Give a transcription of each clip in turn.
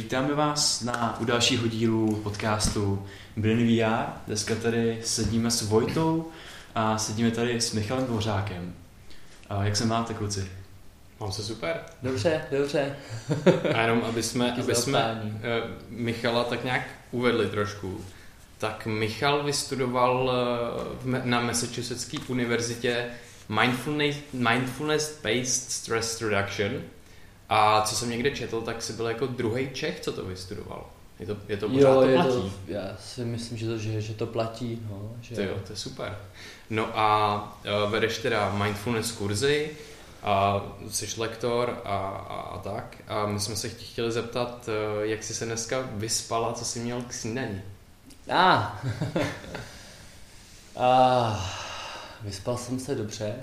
Vítáme vás na u dalšího dílu podcastu Bryn VR. Dneska tady sedíme s Vojtou a sedíme tady s Michalem Dvořákem. A jak se máte, kluci? Mám se super. Dobře, dobře. A jenom, aby jsme, aby jsme uh, Michala tak nějak uvedli trošku, tak Michal vystudoval uh, na Massachusettské univerzitě Mindfulness, Mindfulness-Based Stress Reduction, a co jsem někde četl, tak si byl jako druhý Čech, co to vystudoval. Je to, je to pořád jo, to je platí? To, já si myslím, že to, že, že to platí. No, že... To jo, to je super. No a uh, vedeš teda mindfulness kurzy, a jsi lektor a, a, a tak. A my jsme se chtěli zeptat, uh, jak jsi se dneska vyspala, co jsi měl k snídaní. Ah. ah. Vyspal jsem se dobře.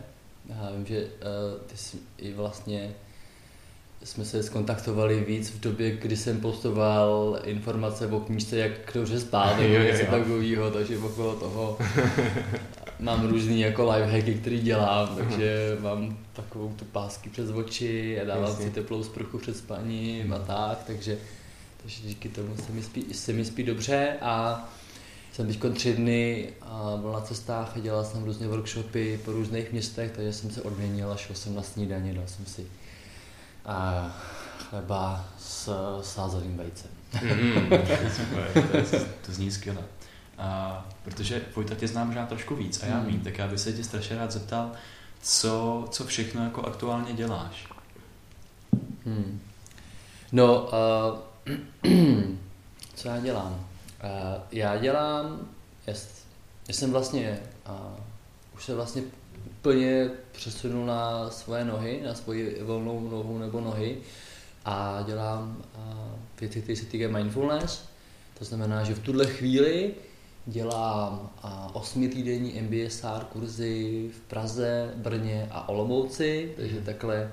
Já vím, že uh, ty jsi i vlastně jsme se skontaktovali víc v době, kdy jsem postoval informace o knížce, jak dobře spát, nebo něco takového, takže okolo toho mám různý jako lifehacky, který dělám, takže mám takovou tu pásky přes oči a dávám si teplou sprchu před spaním a tak, takže, takže díky tomu se mi spí, se mi spí dobře a jsem teď tři dny a byl na cestách a dělal jsem různé workshopy po různých městech, takže jsem se odměnil a šel jsem na snídaně, dal jsem si a chleba s sázelým vejcem. Mm, to, to zní skvěle. A, protože Vojta tě znám možná trošku víc a já mm. tak já bych se tě strašně rád zeptal, co, co všechno jako aktuálně děláš? Hmm. No, uh, co já dělám? Uh, já dělám, já, já jsem vlastně, uh, už se vlastně úplně přesunul na svoje nohy, na svoji volnou nohu nebo nohy a dělám věci, které se týkají mindfulness. To znamená, že v tuhle chvíli dělám osmitýdenní MBSR kurzy v Praze, Brně a Olomouci, takže takhle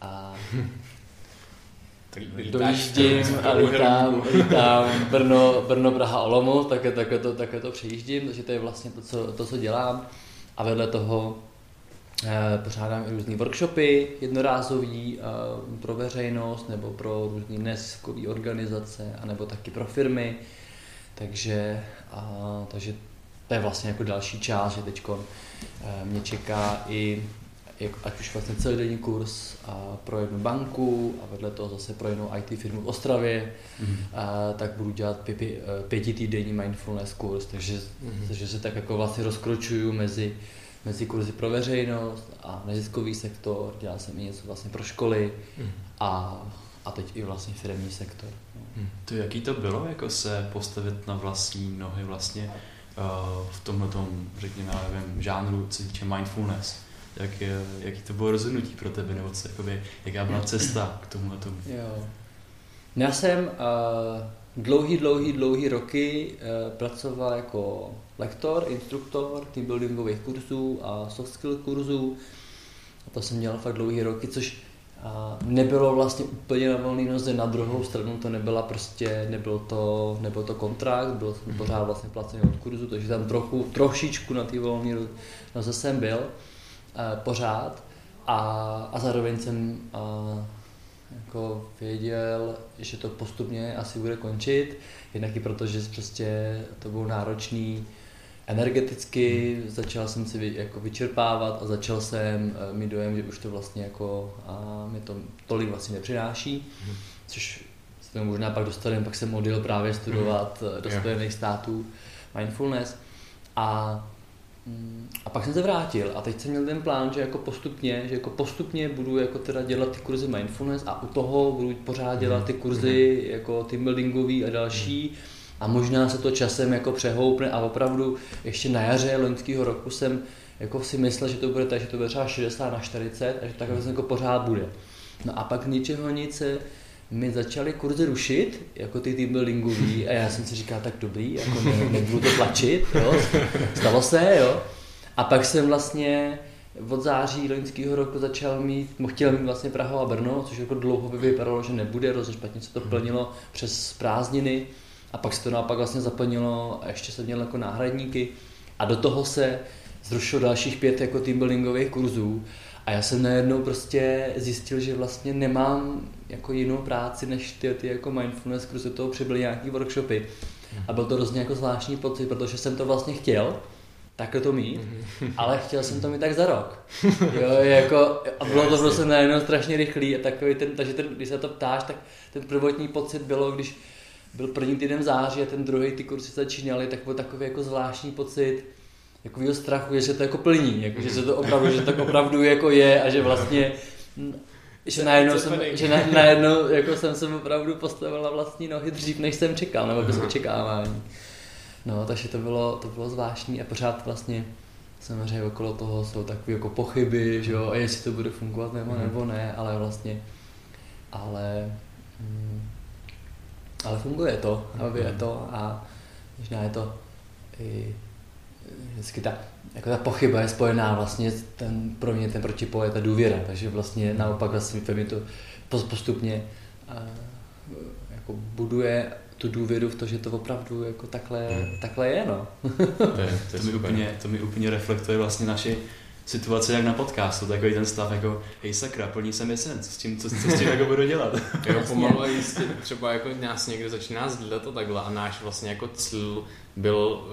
a dojíždím a lítám, lítám Brno, Brno, Praha, Olomouc, také, také, to, také to přejíždím, takže to je vlastně to, co, to, co dělám. A vedle toho eh, pořádám i různé workshopy jednorázový eh, pro veřejnost nebo pro různé neziskové organizace, anebo taky pro firmy. Takže, a, takže to je vlastně jako další část, že teď eh, mě čeká i jak, ať už vlastně celý kurz a pro jednu banku a vedle toho zase pro jednu IT firmu v Ostravě, mm-hmm. a, tak budu dělat pě, pě, pětitýdenní mindfulness kurz, takže, mm-hmm. takže se tak jako vlastně rozkročuju mezi, mezi kurzy pro veřejnost a neziskový sektor, dělal jsem i něco vlastně pro školy mm-hmm. a, a teď i vlastně firmní sektor. Mm. To jaký to bylo, jako se postavit na vlastní nohy vlastně uh, v tomhle řekněme, nevím, žánru, co týče mindfulness? Jak, jaký to bylo rozhodnutí pro tebe, nebo co, jakoby, jaká byla cesta k tomuhle tomu? Jo. Já jsem uh, dlouhý, dlouhý, dlouhý roky uh, pracoval jako lektor, instruktor team buildingových kurzů a soft skill kurzů. A to jsem dělal fakt dlouhý roky, což uh, nebylo vlastně úplně na volný noze, na druhou stranu to nebyla prostě, nebyl to, nebyl to kontrakt, byl jsem pořád vlastně placený od kurzu, takže tam trochu, trošičku na té volné noze jsem byl. Eh, pořád a, a zároveň jsem uh, jako věděl, že to postupně asi bude končit, jednak i proto, že prostě to bylo náročný energeticky, hmm. začal jsem si jako vyčerpávat a začal jsem uh, mít dojem, že už to vlastně jako a mi to tolik vlastně nepřináší, hmm. což se tomu možná pak dostaneme, pak jsem odjel právě studovat hmm. do Spojených států mindfulness a a pak jsem se vrátil a teď jsem měl ten plán, že jako postupně, že jako postupně budu jako teda dělat ty kurzy mindfulness a u toho budu pořád dělat ty kurzy jako team buildingový a další. A možná se to časem jako přehoupne a opravdu ještě na jaře loňského roku jsem jako si myslel, že to bude tak, že to bude třeba 60 na 40 a že takhle jako pořád bude. No a pak ničeho nic se mi začaly kurzy rušit, jako ty team buildingový, a já jsem si říkal, tak dobrý, jako ne, nebudu to tlačit, jo, stalo se, jo. A pak jsem vlastně od září loňského roku začal mít, chtěl mít vlastně Prahu a Brno, což jako dlouho by vypadalo, že nebude, hrozně špatně se to mhm. plnilo přes prázdniny a pak se to naopak vlastně zaplnilo a ještě jsem měl jako náhradníky a do toho se zrušilo dalších pět jako team buildingových kurzů A já jsem najednou prostě zjistil, že vlastně nemám jako jinou práci, než ty, ty jako mindfulness, kruze toho přibyly nějaký workshopy. A byl to hrozně jako zvláštní pocit, protože jsem to vlastně chtěl, takhle to mít, ale chtěl jsem to mít tak za rok. Jo, jako, a bylo to prostě najednou strašně rychlý a takový ten, takže ten, když se to ptáš, tak ten prvotní pocit bylo, když byl první týden září a ten druhý ty kursy začínaly, tak byl takový jako zvláštní pocit, jako strachu, že se to jako plní, jako, že se to opravdu, že to opravdu jako je a že vlastně že najednou, jsem, že na, najednou jako jsem se opravdu postavil na vlastní nohy dřív, než jsem čekal, nebo bez očekávání. No, takže to bylo, to bylo zvláštní a pořád vlastně samozřejmě okolo toho jsou takové jako pochyby, že jo, a jestli to bude fungovat nebo, nebo mhm. ne, ale vlastně, ale, mm, ale funguje to, a je to a možná je to i vždycky ta, jako ta pochyba je spojená vlastně, ten, pro mě ten protipol je ta důvěra, takže vlastně naopak vlastně mi to postupně jako buduje tu důvěru v to, že to opravdu jako takhle, hmm. takhle je, no. to, je, to, je to, mi úplně, to mi úplně reflektuje vlastně naši situace jak na podcastu, takový ten stav jako hej sakra, plní se mi sen, co s tím, co, co s tím jako budu dělat. jo, pomalu a jistě, třeba jako nás někdo začíná sdílet to takhle a náš vlastně jako cíl byl uh,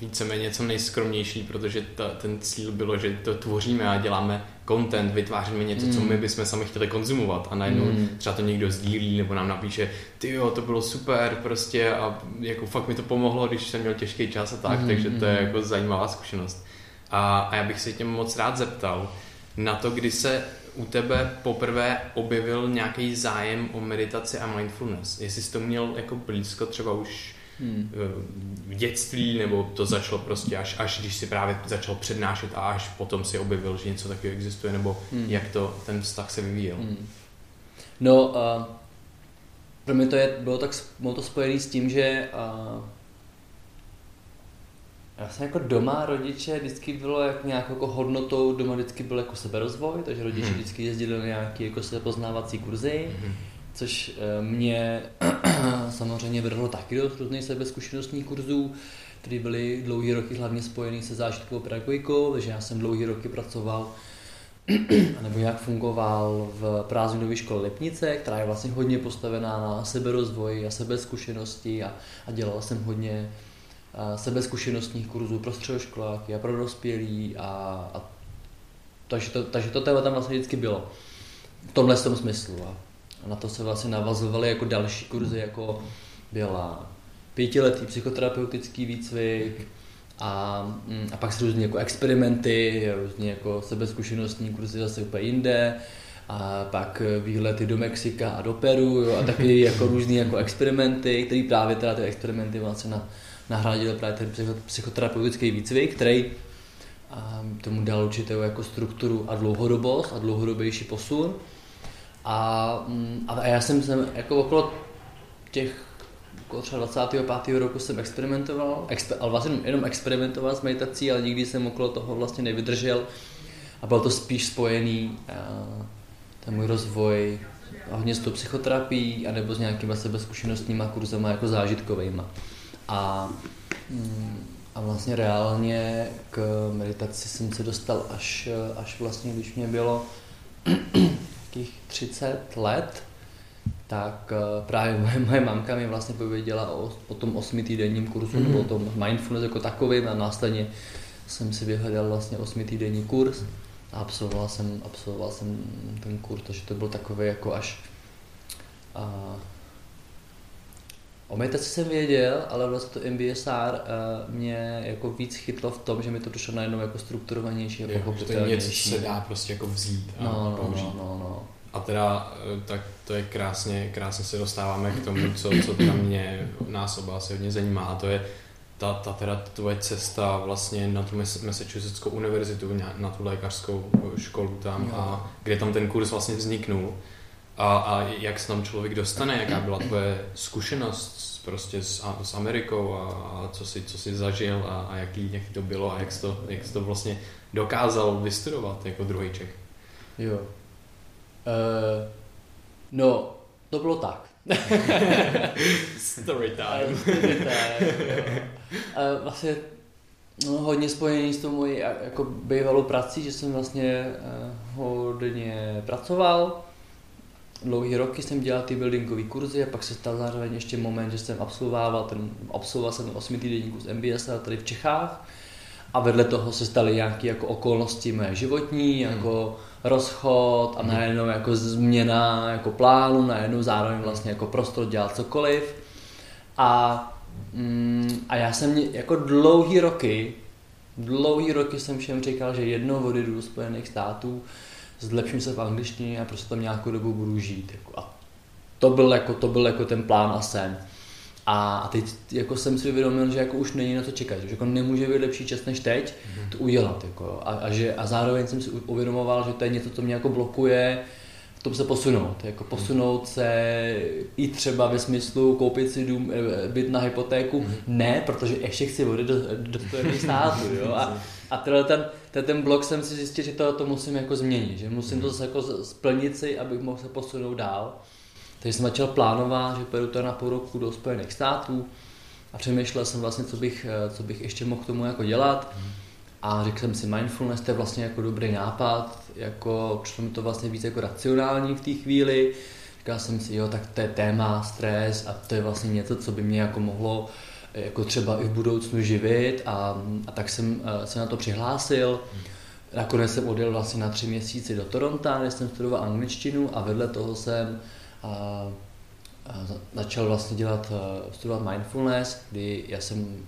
víceméně něco nejskromnější, protože ta, ten cíl bylo, že to tvoříme a děláme content, vytváříme něco, mm. co my bychom sami chtěli konzumovat a najednou mm. třeba to někdo sdílí nebo nám napíše, ty jo, to bylo super prostě a jako fakt mi to pomohlo, když jsem měl těžký čas a tak, mm. takže to je mm. jako zajímavá zkušenost. A, a já bych se tě moc rád zeptal na to, kdy se u tebe poprvé objevil nějaký zájem o meditaci a mindfulness. Jestli jsi to měl jako blízko třeba už hmm. v dětství, nebo to začalo prostě až, až když si právě začal přednášet a až potom si objevil, že něco takového existuje, nebo hmm. jak to ten vztah se vyvíjel? Hmm. No, uh, pro mě to je, bylo, tak, bylo to spojené s tím, že uh, já jsem jako doma, rodiče vždycky bylo jak nějak jako hodnotou, doma vždycky byl jako seberozvoj, takže rodiče hmm. vždycky jezdili na nějaké jako sebepoznávací kurzy, hmm. což eh, mě samozřejmě vrhlo taky do různých sebezkušenostních kurzů, které byly dlouhé roky hlavně spojený se zážitkovou pedagogikou, takže já jsem dlouhé roky pracoval nebo jak fungoval v prázdninové škole Lipnice, která je vlastně hodně postavená na seberozvoji a sebezkušenosti a, a dělal jsem hodně sebezkušenostních kurzů pro středoškoláky a pro dospělí a, a takže, to, takže to téma tam vlastně vždycky bylo. V tomhle tom smyslu. A na to se vlastně navazovaly jako další kurzy, jako byla pětiletý psychoterapeutický výcvik a, mm, a pak se různě jako experimenty, různě jako sebezkušenostní kurzy zase úplně jinde. A pak výlety do Mexika a do Peru jo, a taky jako různé jako experimenty, které právě teda ty experimenty vlastně na, nahradil právě ten psychoterapeutický výcvik, který tomu dal určitou jako strukturu a dlouhodobost a dlouhodobější posun. A, mm, a já jsem, jsem jako okolo těch okolo třeba 25. roku jsem experimentoval, exper, ale vlastně jenom experimentoval s meditací, ale nikdy jsem okolo toho vlastně nevydržel a byl to spíš spojený ten můj rozvoj hodně s tou psychoterapií anebo s nějakýma sebezkušenostníma kurzama jako zážitkovými. A, mm, a vlastně reálně k meditaci jsem se dostal až, až vlastně, když mě bylo nějakých 30 let, tak eh, právě moje, moje mamka mi vlastně pověděla o, o tom osmi týdenním kurzu, mm-hmm. nebo o tom mindfulness jako takovým a následně jsem si vyhledal vlastně osmi týdenní kurz a absolvoval jsem, absolvoval jsem ten kurz, takže to byl takový jako až a, O meditaci jsem věděl, ale vlastně to MBSR uh, eh, mě jako víc chytlo v tom, že mi to došlo najednou jako strukturovanější a pochopitelnější. Něco se dá prostě jako vzít a no, no, použít. No, no, no. A teda, eh, tak to je krásně, krásně se dostáváme k tomu, co, co tam mě, nás oba asi hodně zajímá a to je ta, ta teda tvoje cesta vlastně na tu Massachusettskou univerzitu, na tu lékařskou školu tam jo. a kde tam ten kurz vlastně vzniknul. A, a jak se tam člověk dostane, jaká byla tvoje zkušenost prostě s, s Amerikou a, a co, jsi, co jsi zažil a, a jaký, jak to bylo a jak jsi to, jak jsi to vlastně dokázal vystudovat jako druhý Čech? Jo. Uh, no, to bylo tak. Story time. Story time uh, vlastně no, hodně spojený s tou mojí jako bývalou prací, že jsem vlastně uh, hodně pracoval. Dlouhý roky jsem dělal ty buildingové kurzy a pak se stal zároveň ještě moment, že jsem absolvoval ten, absolvoval jsem 8 týdenní kurz MBS tady v Čechách a vedle toho se staly nějaké jako okolnosti mé životní, hmm. jako rozchod a hmm. najednou jako změna jako plánu, najednou zároveň vlastně jako prostor dělat cokoliv. A, mm, a já jsem jako dlouhý roky, dlouhý roky jsem všem říkal, že jednou odjedu do Spojených států, zlepším se v angličtině a prostě tam nějakou dobu budu žít. Jako. A to byl, jako, to byl jako ten plán a sen. A teď jako jsem si uvědomil, že jako už není na to čekat, že jako nemůže být lepší čas než teď mm-hmm. to udělat. Jako, a, a, že, a zároveň jsem si uvědomoval, že to je něco, co mě jako blokuje v tom se posunout. Jako posunout se i třeba ve smyslu koupit si dům, eh, byt na hypotéku. Mm-hmm. Ne, protože ještě chci vodit do, do Spojených států. Jo? A, a tenhle ten, ten, ten blok jsem si zjistil, že to, to musím jako změnit. Že musím to mhm. jako splnit si, abych mohl se posunout dál. Takže jsem začal plánovat, že pojedu to na půl roku do Spojených států a přemýšlel jsem vlastně, co bych, eh, co bych ještě mohl k tomu jako dělat. A řekl jsem si, mindfulness to je vlastně jako dobrý nápad, jako přišlo mi to vlastně víc jako racionální v té chvíli. Říkal jsem si, jo, tak to je téma, stres a to je vlastně něco, co by mě jako mohlo eh, jako třeba i v budoucnu živit a, a tak jsem eh, se na to přihlásil. Nakonec jsem odjel vlastně na tři měsíce do Toronto, kde jsem studoval angličtinu a vedle toho jsem a, a začal vlastně dělat, studovat mindfulness, kdy já jsem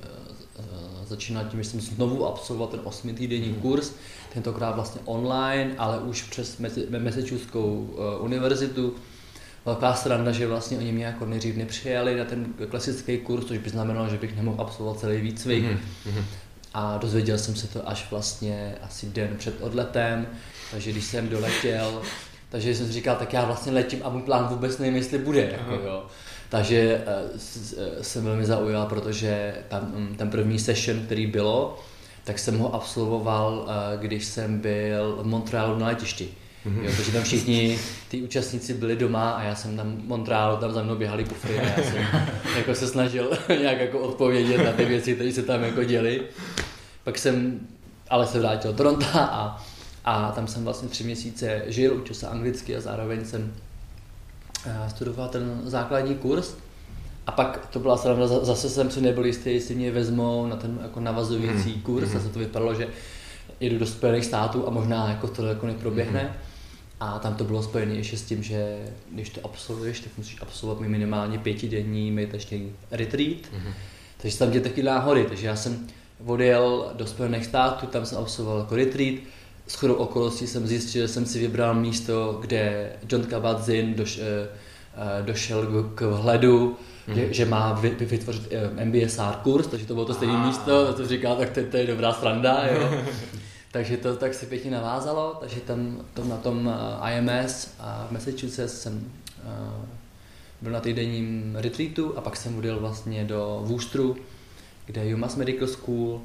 začínal tím, že jsem znovu absolvoval ten osmitýdenní mm. kurz, tentokrát vlastně online, ale už přes Massachusettskou univerzitu. Velká sranda, že vlastně oni mě jako nejdřív nepřijali na ten klasický kurz, což by znamenalo, že bych nemohl absolvovat celý výcvik. Mm-hmm. A dozvěděl jsem se to až vlastně asi den před odletem, takže když jsem doletěl, takže jsem si říkal, tak já vlastně letím a můj plán vůbec nevím, jestli bude. Jako, jo. Takže uh, jsem velmi zaujal, protože tam, um, ten první session, který bylo, tak jsem ho absolvoval, uh, když jsem byl v Montrealu na letišti. Mm-hmm. Jo, protože tam všichni ty účastníci byli doma a já jsem tam v Montrealu, tam za mnou běhali kufry a já jsem jako se snažil nějak jako odpovědět na ty věci, které se tam jako děly. Pak jsem ale se vrátil do Toronto a a tam jsem vlastně tři měsíce žil, učil se anglicky a zároveň jsem eh, studoval ten základní kurz. A pak to byla sranda, zase jsem si nebyl jistý, jestli mě vezmou na ten jako navazující hmm. kurz. Hmm. Zase to vypadalo, že jedu do Spojených států a možná jako to jako neproběhne. Hmm. A tam to bylo spojené ještě s tím, že když to absolvuješ, tak musíš absolvovat minimálně pětidenní meditační retreat. Mm-hmm. Takže tam tě taky náhody. Takže já jsem odjel do Spojených států, tam jsem absolvoval jako retreat s chodou okolností jsem zjistil, že jsem si vybral místo, kde John Kabat-Zinn doš, eh, eh, došel k vhledu, mm. že, že má vy, vytvořit eh, MBSR kurz, takže to bylo to stejné místo, to říká, tak to, to je dobrá sranda, jo. takže to tak se pěkně navázalo, takže tam, tam na tom IMS a v Massachusetts jsem byl na týdenním retreatu a pak jsem odjel vlastně do Woosteru, kde je UMass Medical School,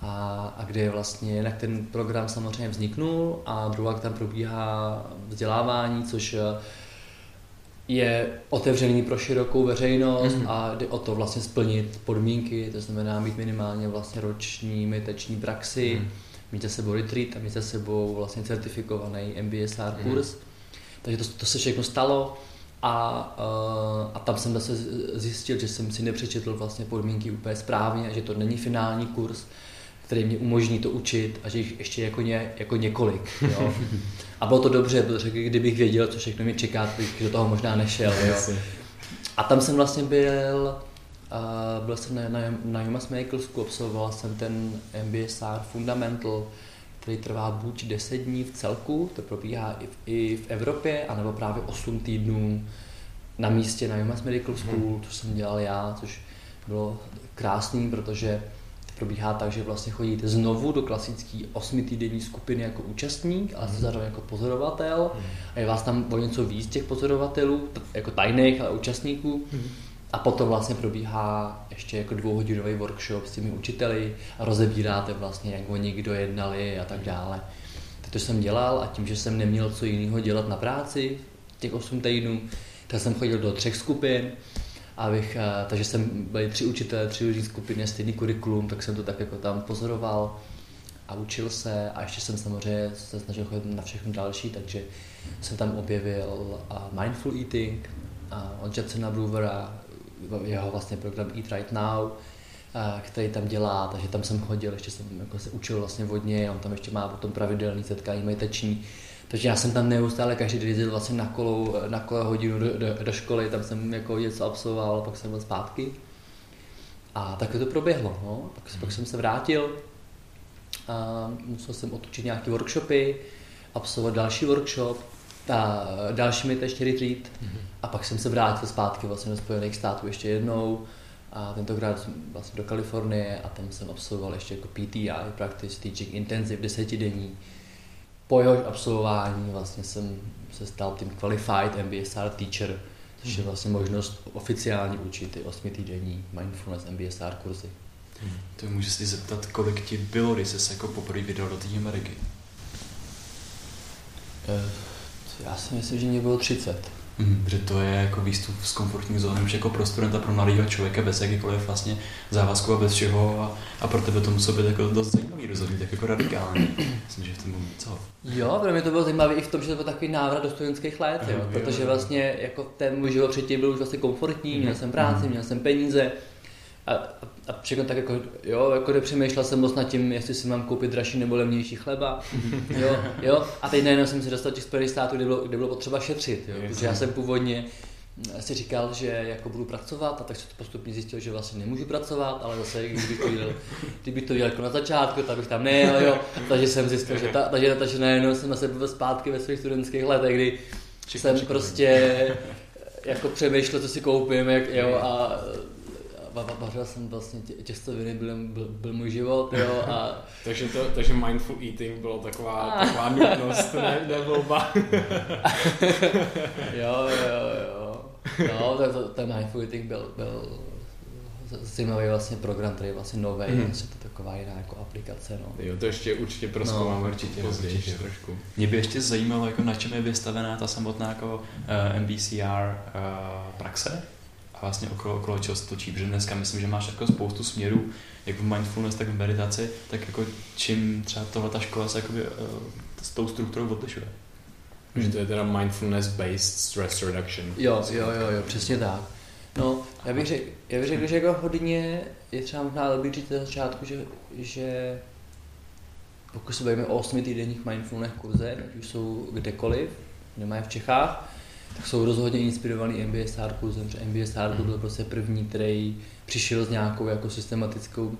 a, a kde vlastně jednak ten program samozřejmě vzniknul a druhá tam probíhá vzdělávání, což eh, je otevřený pro širokou veřejnost mm-hmm. a jde o to vlastně splnit podmínky, to znamená mít minimálně vlastně roční meditační praxi, mm. Mít za sebou retreat a mít za sebou vlastně certifikovaný MBSR mm. kurz. Takže to, to se všechno stalo a, uh, a tam jsem zase zjistil, že jsem si nepřečetl vlastně podmínky úplně správně a že to není finální kurz, který mě umožní to učit a že jich ještě jako, ně, jako několik. Jo. A bylo to dobře, protože kdybych věděl, co všechno mi čeká, tak bych do toho možná nešel. Jo. A tam jsem vlastně byl, uh, byl jsem na, na, na UMass Medical School, absolvoval jsem ten MBSR Fundamental, který trvá buď 10 dní v celku, to probíhá i v, i v Evropě, anebo právě 8 týdnů na místě na UMass Medical School, hmm. což jsem dělal já, což bylo krásný, protože probíhá tak, že vlastně chodíte znovu do klasické osmitýdenní skupiny jako účastník, ale jste zároveň jako pozorovatel mm. a je vás tam o něco víc těch pozorovatelů, jako tajných, ale účastníků. Mm. A potom vlastně probíhá ještě jako dvouhodinový workshop s těmi učiteli a rozebíráte vlastně, jak oni kdo jednali a tak dále. To jsem dělal a tím, že jsem neměl co jiného dělat na práci těch 8 týdnů, tak jsem chodil do třech skupin abych, uh, takže jsem byli tři učitelé, tři různé skupiny, stejný kurikulum, tak jsem to tak jako tam pozoroval a učil se a ještě jsem samozřejmě se snažil chodit na všechno další, takže jsem tam objevil uh, Mindful Eating uh, od Jetsona Brewera, jeho vlastně program Eat Right Now, který tam dělá, takže tam jsem chodil, ještě jsem jako se učil vlastně vodně, on tam ještě má potom pravidelný setkání meditační, takže já jsem tam neustále každý den jezdil vlastně na kolo, na kolo hodinu do, do, do, školy, tam jsem jako něco absolvoval, pak jsem byl zpátky. A tak to proběhlo, no. pak, pak jsem se vrátil, a musel jsem otočit nějaké workshopy, absolvovat další workshop, a další meditační retreat mm-hmm. a pak jsem se vrátil zpátky vlastně do Spojených států ještě jednou a tentokrát jsem vlastně do Kalifornie a tam jsem absolvoval ještě jako PTI, Practice Teaching Intensive, desetidenní. Po jeho absolvování vlastně jsem se stal tím Qualified MBSR Teacher, což je mhm. vlastně možnost oficiálně učit ty osmitýdenní Mindfulness MBSR kurzy. Hmm. To můžu si zeptat, kolik ti bylo, když jsi se jako poprvé vydal do té Ameriky? Uh, já si myslím, že mě bylo 30. Mm, že to je jako výstup z komfortní zóny, už jako pro studenta, pro mladého člověka bez jakýkoliv vlastně závazku a bez čeho a, a pro tebe to muselo být jako dost zajímavý rozhodně, tak jako radikální. Myslím, že v tom co? Jo, pro mě to bylo zajímavé i v tom, že to byl takový návrat do studentských let, jo, jo, protože vlastně jako ten můj život předtím byl už vlastně komfortní, měl jsem práci, měl jsem peníze, a, a všechno tak jako, jo, jako nepřemýšlel jsem moc nad tím, jestli si mám koupit dražší nebo levnější chleba, jo, jo, a teď najednou jsem se dostal těch Spojených států, kde bylo, kde bylo potřeba šetřit, jo, protože já jsem původně si říkal, že jako budu pracovat a tak se to postupně zjistil, že vlastně nemůžu pracovat, ale zase kdybych to dělal, kdybych to dělal jako na začátku, tak bych tam nejel, jo, takže jsem zjistil, že ta, takže, takže najednou jsem zase byl zpátky ve svých studentských letech, kdy jsem prostě jako přemýšlel, co si koupím, jak, jo, a vařil jsem vlastně tě, těstoviny, byl, byl, byl můj život, jo, a... takže, to, takže mindful eating bylo taková, taková nutnost, ne, ne volba. jo, jo, jo. No, ten, ten mindful eating byl, byl zajímavý vlastně program, který je vlastně nový, mm. vlastně to taková jiná jako aplikace. No. Jo, to ještě určitě proskoumáme no, určitě později určitě. trošku. Mě by ještě zajímalo, jako na čem je vystavená ta samotná jako uh, eh, MBCR uh, praxe, a vlastně okolo, okolo čeho se točí, protože dneska myslím, že máš jako spoustu směrů, jak v mindfulness, tak v meditaci, tak jako čím třeba tohle ta škola se jakoby, uh, s tou strukturou odlišuje. Že to je teda mindfulness-based stress reduction. Jo, jo, jo, jo, přesně tak. No, já bych řekl, já bych řekl že jako hodně je třeba možná dobrý říct na začátku, že, že pokud se bavíme o 8 týdenních mindfulness kurzech, ať už jsou kdekoliv, nemají v Čechách, tak jsou rozhodně inspirovaný MBSR kurzem, protože MBSR byl prostě první, který přišel s nějakou jako systematickou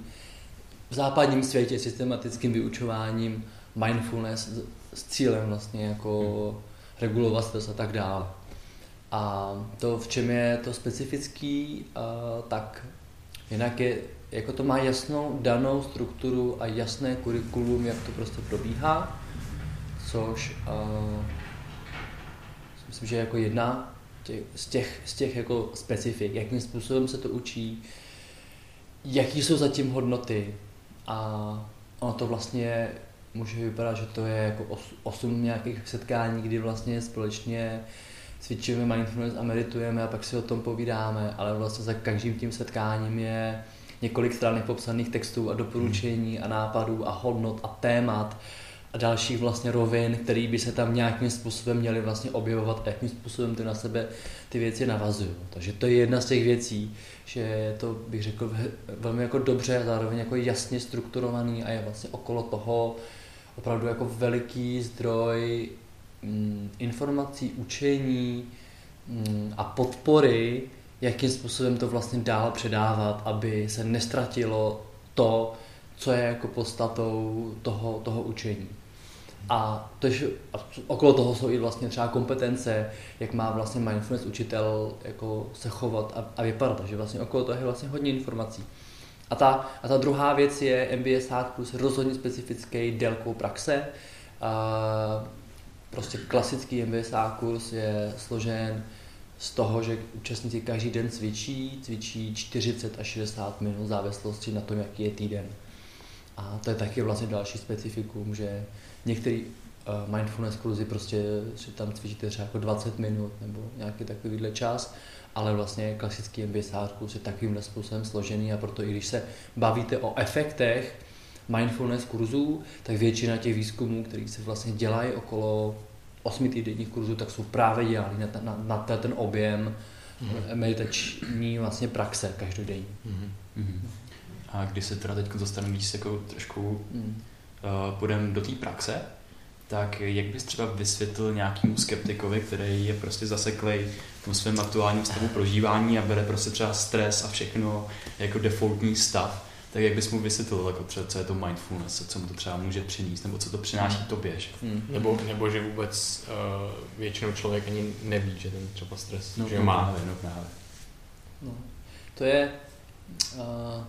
v západním světě systematickým vyučováním mindfulness s cílem vlastně jako regulovat stres a tak dále. A to, v čem je to specifický, tak jinak je, jako to má jasnou danou strukturu a jasné kurikulum, jak to prostě probíhá, což myslím, že jako jedna těch, z těch, z těch jako specifik, jakým způsobem se to učí, jaký jsou zatím hodnoty. A ono to vlastně může vypadat, že to je jako os, osm nějakých setkání, kdy vlastně společně cvičíme mindfulness a meditujeme a pak si o tom povídáme, ale vlastně za každým tím setkáním je několik strany popsaných textů a doporučení a nápadů a hodnot a témat a dalších vlastně rovin, které by se tam nějakým způsobem měly vlastně objevovat a jakým způsobem ty na sebe ty věci navazují. Takže to je jedna z těch věcí, že to, bych řekl, velmi jako dobře a zároveň jako jasně strukturovaný a je vlastně okolo toho opravdu jako veliký zdroj mm, informací, učení mm, a podpory, jakým způsobem to vlastně dál předávat, aby se nestratilo to, co je jako podstatou toho, toho učení. A, tož, a okolo toho jsou i vlastně třeba kompetence, jak má vlastně mindfulness učitel jako se chovat a, a vypadat. Takže vlastně okolo toho je vlastně hodně informací. A ta, a ta druhá věc je MBS Hard Plus rozhodně specifický délkou praxe. A prostě klasický MBSA kurz je složen z toho, že účastníci každý den cvičí, cvičí 40 až 60 minut v závislosti na tom, jaký je týden. A to je taky vlastně další specifikum, že některý uh, mindfulness kurzy prostě si tam cvičíte třeba jako 20 minut nebo nějaký takovýhle čas ale vlastně klasický MBSR kurz je takovým způsobem složený a proto i když se bavíte o efektech mindfulness kurzů, tak většina těch výzkumů, které se vlastně dělají okolo osmi týdenních kurzů, tak jsou právě dělaný na, na, na ten objem mm-hmm. meditační vlastně praxe každodenní. Mm-hmm. A když se teda teď dostaneme víc jako trošku mm. Uh, půjdeme do té praxe, tak jak bys třeba vysvětlil nějakému skeptikovi, který je prostě zaseklý v tom svém aktuálním stavu prožívání a bere prostě třeba stres a všechno jako defaultní stav, tak jak bys mu vysvětlil, jako třeba, co je to mindfulness, co mu to třeba může přinést, nebo co to přináší hmm. tobě. Že? Hmm. Nebo, nebo že vůbec uh, většinou člověk ani neví, že ten třeba stres no, že no, má. Právě, no, právě. No. To je, uh,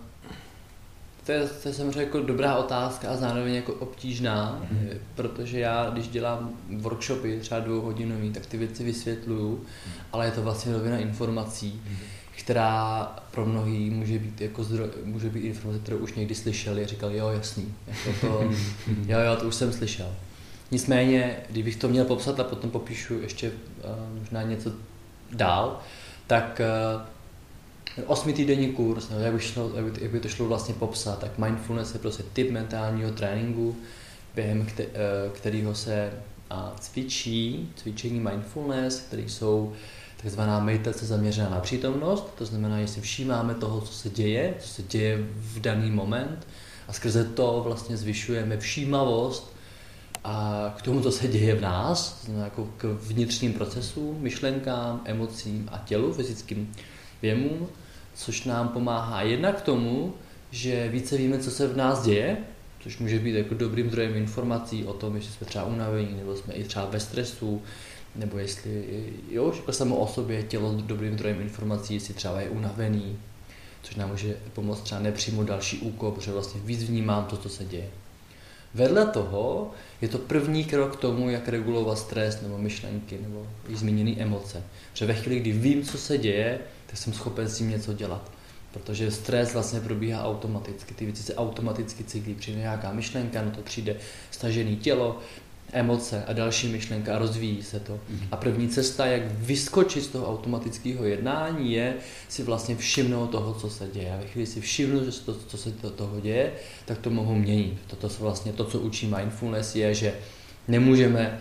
to je, to je samozřejmě jako dobrá otázka a zároveň jako obtížná, mm-hmm. protože já, když dělám workshopy třeba dvouhodinový, tak ty věci vysvětluju, mm-hmm. ale je to vlastně rovina informací. Mm-hmm která pro mnohý může být jako zdroj, může být informace, kterou už někdy slyšeli a říkali, jo, jasný, jako to, jo, jo, to už jsem slyšel. Nicméně, kdybych to měl popsat a potom popíšu ještě uh, možná něco dál, tak uh, osmitýdenní kurz, no, jak, by šlo, jak, by, jak by to šlo vlastně popsat, tak mindfulness je prostě typ mentálního tréninku, během uh, kterého se uh, cvičí, cvičení mindfulness, které jsou takzvaná meditace zaměřená na přítomnost, to znamená, že si všímáme toho, co se děje, co se děje v daný moment a skrze to vlastně zvyšujeme všímavost a k tomu, co se děje v nás, to znamená jako k vnitřním procesům, myšlenkám, emocím a tělu, fyzickým věmům, což nám pomáhá jednak k tomu, že více víme, co se v nás děje, což může být jako dobrým zdrojem informací o tom, jestli jsme třeba unavení, nebo jsme i třeba ve stresu, nebo jestli, jo, jako samo o sobě tělo dobrým zdrojem informací, jestli třeba je unavený, což nám může pomoct třeba nepřijmout další úkol, protože vlastně víc vnímám to, co se děje. Vedle toho je to první krok k tomu, jak regulovat stres nebo myšlenky nebo i zmíněné emoce. Protože ve chvíli, kdy vím, co se děje, tak jsem schopen s tím něco dělat. Protože stres vlastně probíhá automaticky, ty věci se automaticky cyklí, přijde nějaká myšlenka, no to přijde stažené tělo, emoce a další myšlenka a rozvíjí se to. Mm-hmm. A první cesta, jak vyskočit z toho automatického jednání, je si vlastně všimnout toho, co se děje. A ve chvíli si všimnu, že se to, co se to, toho děje, tak to mohu měnit. Toto se vlastně to, co učí mindfulness, je, že nemůžeme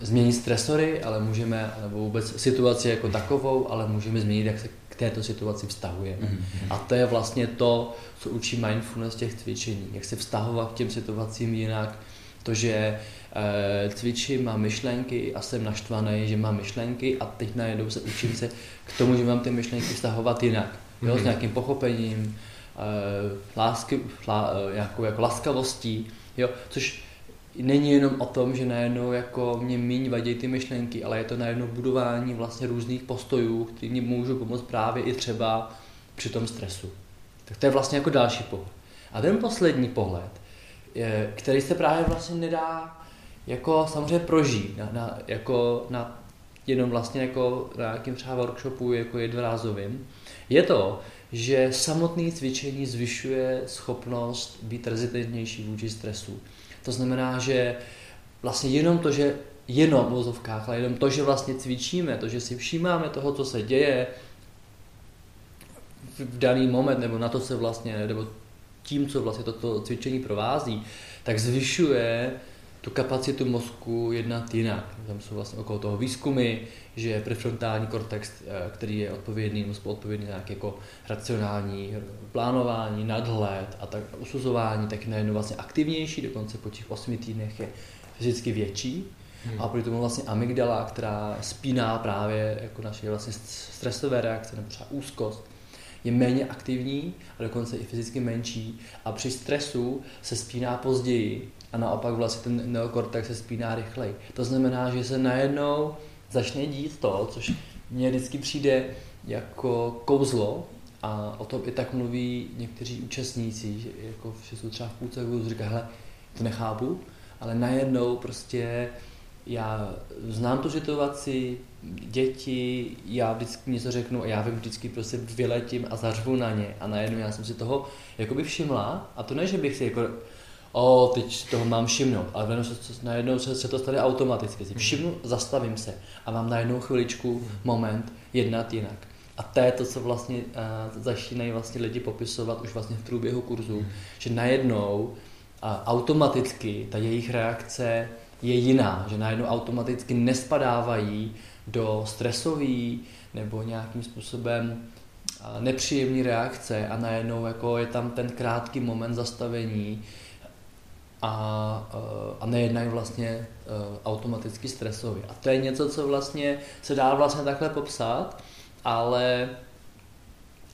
změnit stresory, ale můžeme, nebo vůbec situaci jako takovou, ale můžeme změnit, jak se k této situaci vztahujeme. Mm-hmm. A to je vlastně to, co učí mindfulness těch cvičení, jak se vztahovat k těm situacím jinak, to, že Eh, cvičím, mám myšlenky a jsem naštvaný, že mám myšlenky a teď najednou se učím se k tomu, že mám ty myšlenky vztahovat jinak. Jo, mm-hmm. s mhm. nějakým pochopením, eh, lásky, lá, eh, nějakou jako laskavostí, jo, což není jenom o tom, že najednou jako mě míň vadí ty myšlenky, ale je to najednou budování vlastně různých postojů, které mě můžou pomoct právě i třeba při tom stresu. Tak to je vlastně jako další pohled. A ten poslední pohled, je, který se právě vlastně nedá jako samozřejmě prožít, na, na, jako na jenom vlastně jako na nějakým třeba workshopu jako jednorázovým, je to, že samotné cvičení zvyšuje schopnost být rezistentnější vůči stresu. To znamená, že vlastně jenom to, že jenom v ale jenom to, že vlastně cvičíme, to, že si všímáme toho, co se děje v daný moment, nebo na to se vlastně, nebo tím, co vlastně toto cvičení provází, tak zvyšuje tu kapacitu mozku jednat jinak. Tam jsou vlastně okolo toho výzkumy, že prefrontální kortex, eh, který je odpovědný, mozku odpovědný za jako racionální plánování, nadhled a tak usuzování, tak je najednou vlastně aktivnější, dokonce po těch osmi týdnech je fyzicky větší. Hmm. A proti tomu vlastně amygdala, která spíná právě jako naše vlastně stresové reakce nebo třeba úzkost, je méně aktivní a dokonce i fyzicky menší a při stresu se spíná později a naopak vlastně ten neokortex se spíná rychleji. To znamená, že se najednou začne dít to, což mně vždycky přijde jako kouzlo. A o tom i tak mluví někteří účastníci, že, jako, že jsou třeba v půlce a říká, hele, to nechápu, ale najednou prostě já znám tu situaci, děti, já vždycky něco řeknu a já vím vždycky prostě vyletím a zařvu na ně. A najednou já jsem si toho jakoby všimla. A to ne, že bych si jako o, teď si toho mám všimnout, ale najednou se, najednou se, se to stane automaticky. Si všimnu, zastavím se a mám najednou chviličku, moment jednat jinak. A to je to, co vlastně uh, začínají vlastně lidi popisovat už vlastně v průběhu kurzu, mm. že najednou uh, automaticky ta jejich reakce je jiná, že najednou automaticky nespadávají do stresový nebo nějakým způsobem nepříjemný reakce a najednou jako je tam ten krátký moment zastavení a, a nejednají vlastně automaticky stresově. A to je něco, co vlastně se dá vlastně takhle popsat, ale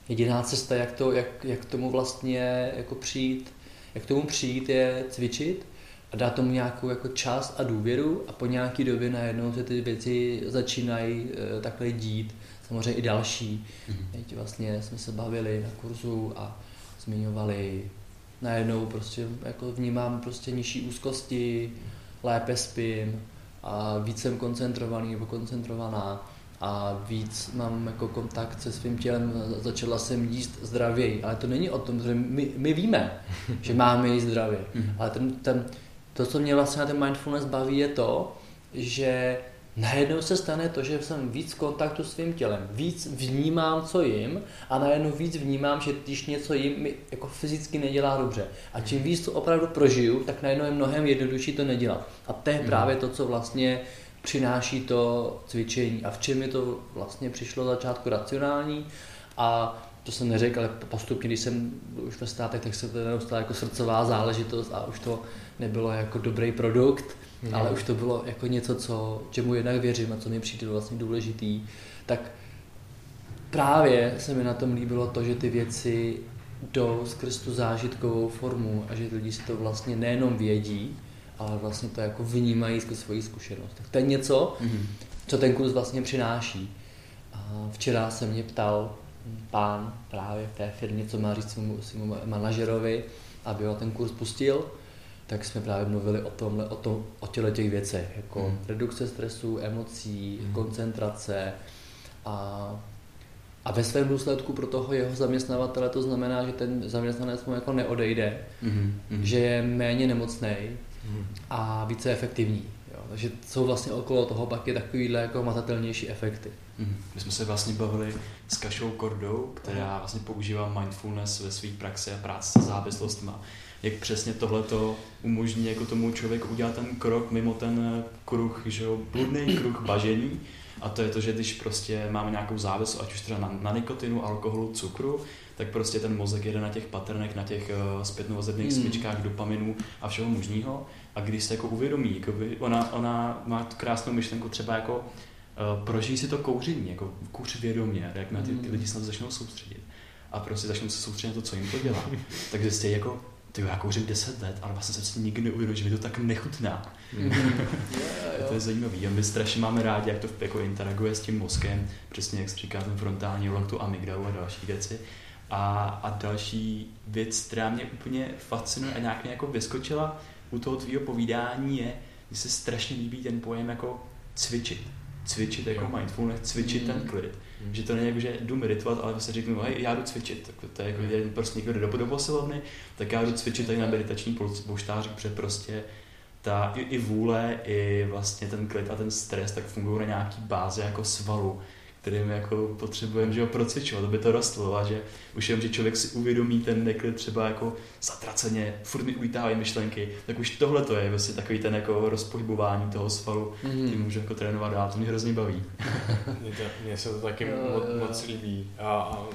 jediná cesta, jak, to, jak, jak tomu vlastně jako přijít, jak tomu přijít je cvičit a dát tomu nějakou jako čas a důvěru a po nějaký době najednou se ty věci začínají e, takhle dít. Samozřejmě i další. Mm-hmm. Teď vlastně jsme se bavili na kurzu a zmiňovali najednou prostě jako vnímám prostě nižší úzkosti, lépe spím a víc jsem koncentrovaný nebo koncentrovaná a víc mám jako kontakt se svým tělem, začala jsem jíst zdravěji, ale to není o tom, že my, my víme, že máme jíst zdravě, mhm. ale ten, ten, to, co mě vlastně na ten mindfulness baví, je to, že najednou se stane to, že jsem víc v kontaktu s svým tělem, víc vnímám, co jim a najednou víc vnímám, že když něco jim mi jako fyzicky nedělá dobře. A čím víc to opravdu prožiju, tak najednou je mnohem jednodušší to nedělat. A to je mhm. právě to, co vlastně přináší to cvičení. A v čem mi to vlastně přišlo začátku racionální a to jsem neřekl, ale postupně, když jsem už ve státech, tak se to neustala jako srdcová záležitost a už to nebylo jako dobrý produkt, mm. ale už to bylo jako něco, co, čemu jednak věřím a co mi přijde vlastně důležitý. Tak právě se mi na tom líbilo to, že ty věci jdou skrz tu zážitkovou formu a že lidi si to vlastně nejenom vědí, ale vlastně to jako vnímají skrz svoji zkušenost. Tak to je něco, mm-hmm. co ten kurz vlastně přináší. A včera se mě ptal pán právě v té firmě, co má říct svému, svému manažerovi, aby ho ten kurz pustil, tak jsme právě mluvili o tomhle, o, tom, o těle těch věcech, jako mm. redukce stresu, emocí, mm. koncentrace a a ve svém důsledku pro toho jeho zaměstnavatele to znamená, že ten zaměstnanec mu jako neodejde, mm-hmm. že je méně nemocný, a více efektivní. Jo. Takže jsou vlastně okolo toho pak je takovýhle jako matatelnější efekty. Mm. My jsme se vlastně bavili s Kašou Kordou, která vlastně používá mindfulness ve své praxi a práci se závislostmi. Jak přesně tohle to umožní jako tomu člověku udělat ten krok mimo ten kruh, že jo, bludný kruh bažení, a to je to, že když prostě máme nějakou závislost, ať už teda na, na nikotinu, alkoholu, cukru, tak prostě ten mozek jede na těch paternech, na těch uh, zpětnovazebných mm. smyčkách dopaminu a všeho možného. A když se jako uvědomí, jako by, ona, ona má tu krásnou myšlenku třeba jako uh, prožijí si to kouření, jako kouř vědomě, jak na ty, ty lidi se na to začnou soustředit. A prostě začnou se soustředit na to, co jim to dělá. tak zjistí jako, ty já kouřím 10 let, ale vlastně jsem si nikdy neuvědomil, že mi to tak nechutná. Mm. to je zajímavý. A my strašně máme rádi, jak to jako interaguje s tím mozkem, přesně jak říká ten frontální lok, tu amygdalu a další věci. A, a další věc, která mě úplně fascinuje a nějak mě jako vyskočila u toho tvýho povídání je, že se strašně líbí ten pojem jako cvičit. Cvičit jako mindfulness, cvičit mm. ten klid. Mm. Že to není jako, že jdu meditovat, ale vlastně řeknu, hej, já jdu cvičit. Tak to je jako, že prostě někdo jde do, posilovny, tak já jdu cvičit tady na meditační pouštáři, protože prostě ta i, i vůle, i vlastně ten klid a ten stres tak fungují na nějaký bázi jako svalu kterým jako potřebujeme že ho aby to rostlo a že už jenom, že člověk si uvědomí ten neklid třeba jako zatraceně, furt mi ulítávají myšlenky, tak už tohle to je vlastně takový ten jako rozpohybování toho svalu, mm. tím můžu jako trénovat dál, to mě hrozně baví. Mně, to, se to taky moc, moc líbí a, a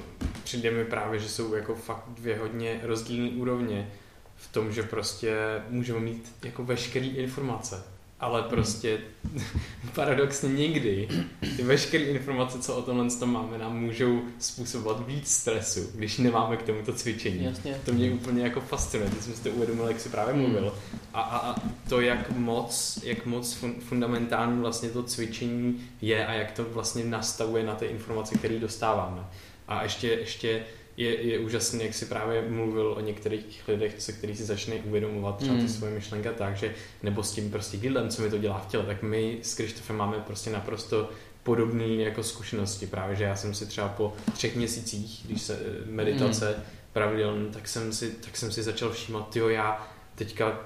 přijde mi právě, že jsou jako fakt dvě hodně rozdílné úrovně v tom, že prostě můžeme mít jako veškeré informace ale prostě paradoxně někdy ty veškeré informace, co o tomhle tom máme, nám můžou způsobovat víc stresu, když nemáme k tomuto cvičení. Jasně. To mě úplně jako fascinuje, ty jsem si to uvědomil, jak si právě hmm. mluvil. A, a, a to, jak moc, jak moc fun, fundamentální vlastně to cvičení je a jak to vlastně nastavuje na ty informace, které dostáváme. A ještě, ještě je, je úžasný, jak si právě mluvil o některých lidech, se který si začne uvědomovat třeba ty mm. svoje myšlenka tak, že nebo s tím prostě jídlem, co mi to dělá v těle, tak my s Krištofem máme prostě naprosto podobné jako zkušenosti. Právě, že já jsem si třeba po třech měsících, když se eh, meditace mm. pravidelně, tak jsem si, tak jsem si začal všímat, jo, já teďka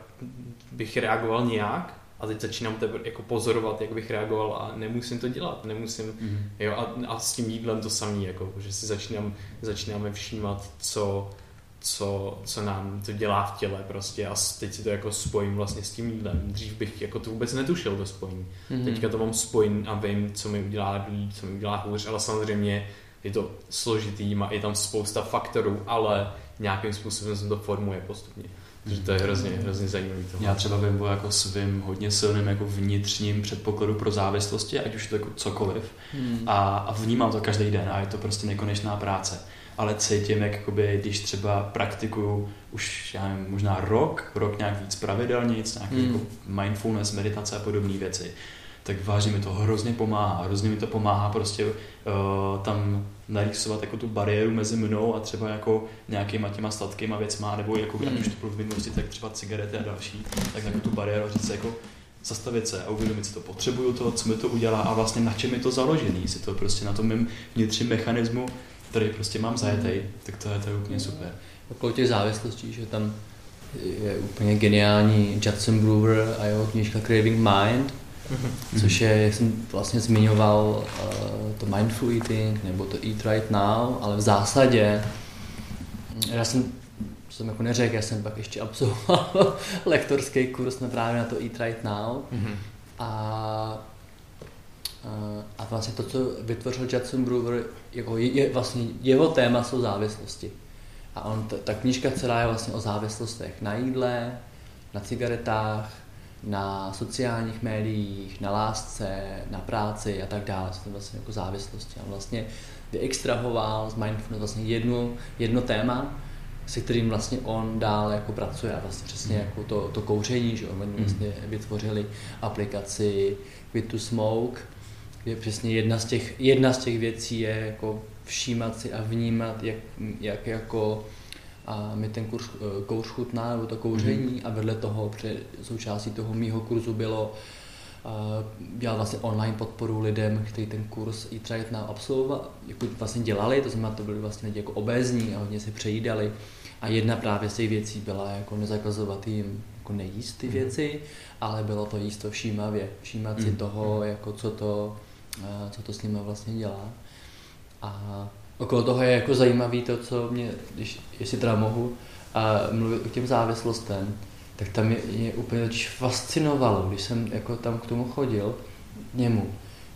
bych reagoval nějak, a teď začínám tebe jako pozorovat, jak bych reagoval a nemusím to dělat, nemusím, mm. jo, a, a, s tím jídlem to samý, jako, že si začínám, začínáme všímat, co, co, co nám to dělá v těle prostě a teď si to jako spojím vlastně s tím jídlem. Dřív bych jako to vůbec netušil, to spojení. Mm-hmm. Teďka to mám spojím a vím, co mi udělá líp, co mi udělá hůř, ale samozřejmě je to složitý, má, je tam spousta faktorů, ale nějakým způsobem se to formuje postupně. Takže to je hrozně, hrozně zajímavý. To. Já třeba vím o jako svým hodně silným jako vnitřním předpokladu pro závislosti, ať už to jako cokoliv. Hmm. A, a vnímám to každý den a je to prostě nekonečná práce. Ale cítím, jak jakoby, když třeba praktikuju už já nevím, možná rok, rok nějak víc pravidelně, nějaký hmm. jako mindfulness, meditace a podobné věci, tak vážně mi to hrozně pomáhá. Hrozně mi to pomáhá prostě uh, tam narýsovat jako tu bariéru mezi mnou a třeba jako nějakýma těma sladkýma věcma, nebo jako mm. už to bylo v minulosti, tak třeba cigarety a další, tak jako tu bariéru říct jako zastavit se a uvědomit si to, potřebuju to, co mi to udělá a vlastně na čem je to založený, si to prostě na tom mým vnitřním mechanismu, který prostě mám zajetý, mm. tak to je, to je úplně super. Okolo těch závislostí, že tam je úplně geniální Judson Brewer a jeho knižka Craving Mind, mm-hmm. což je, jak jsem vlastně zmiňoval, uh, to mindful eating nebo to eat right now, ale v zásadě já jsem jsem jako neřekl, já jsem pak ještě absolvoval lektorský kurz na právě na to Eat Right Now. Mm-hmm. A, a vlastně to, co vytvořil Judson Brewer, jako je, je vlastně jeho téma jsou závislosti. A on, ta, ta knížka celá je vlastně o závislostech na jídle, na cigaretách, na sociálních médiích, na lásce, na práci a tak dále. Jsou to vlastně jako závislosti. A vlastně vyextrahoval z mindfulness vlastně jedno, jedno téma, se kterým vlastně on dál jako pracuje a vlastně přesně mm. jako to, to kouření, že oni mm. vlastně vytvořili aplikaci Quit to Smoke, kde přesně jedna z těch, jedna z těch věcí je jako všímat si a vnímat, jak, jak jako a mi ten kurz, eh, kouř chutná, nebo to kouření mm. a vedle toho, při součástí toho mýho kurzu bylo uh, dělat vlastně online podporu lidem, kteří ten kurz i třeba na absolvovat, jako vlastně dělali, to znamená, to byli vlastně lidi jako obézní a hodně si přejídali. A jedna právě z těch věcí byla jako nezakazovat jim jako nejíst ty mm. věci, ale bylo to jíst to všímavě, všímat mm. si mhm. toho, mhm. jako co to, uh, co to s nimi vlastně dělá. A okolo toho je jako zajímavý to, co mě, když, jestli teda mohu, a mluvit o těm závislostem, tak tam mě, mě úplně fascinovalo, když jsem jako tam k tomu chodil, němu,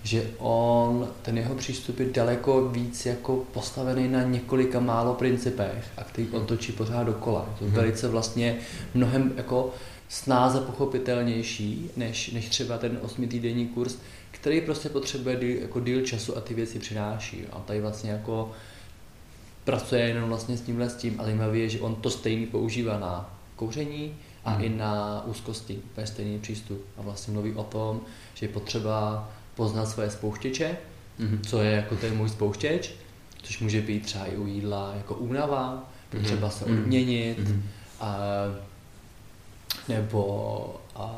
že on, ten jeho přístup je daleko víc jako postavený na několika málo principech a který on točí pořád dokola. Je to mhm. velice vlastně mnohem jako snáze pochopitelnější, než, než třeba ten osmitýdenní kurz, který prostě potřebuje díl, jako díl času a ty věci přináší. A tady vlastně jako pracuje jenom vlastně s tímhle s tím a zajímavé je, že on to stejný používá na kouření a hmm. i na úzkosti, úplně stejný přístup. A vlastně mluví o tom, že je potřeba poznat svoje spouštěče, hmm. co je jako ten můj spouštěč, což může být třeba i u jídla jako únava, potřeba hmm. se mhm. odměnit, hmm. a, nebo a,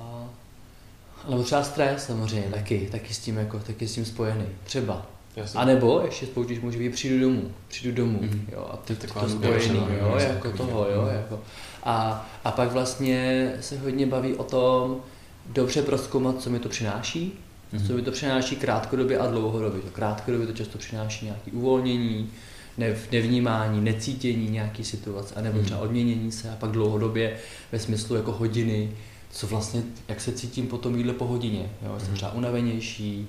nebo třeba stres samozřejmě taky, taky s tím, jako, taky s tím spojený. Třeba. Jasně. A nebo ještě spouštíš může být přijdu domů, přijdu domů, mm-hmm. jo, a ty to, to spojený, jo, jako, jako toho, jo, jako. A, a pak vlastně se hodně baví o tom dobře proskoumat, co mi to přináší, mm-hmm. co mi to přináší krátkodobě a dlouhodobě. To krátkodobě to často přináší nějaké uvolnění, nev, nevnímání, necítění nějaký situace, anebo třeba mhm. odměnění se a pak dlouhodobě ve smyslu jako hodiny, co vlastně, jak se cítím po tom jídle po hodině. Jo? Jsem mhm. třeba unavenější,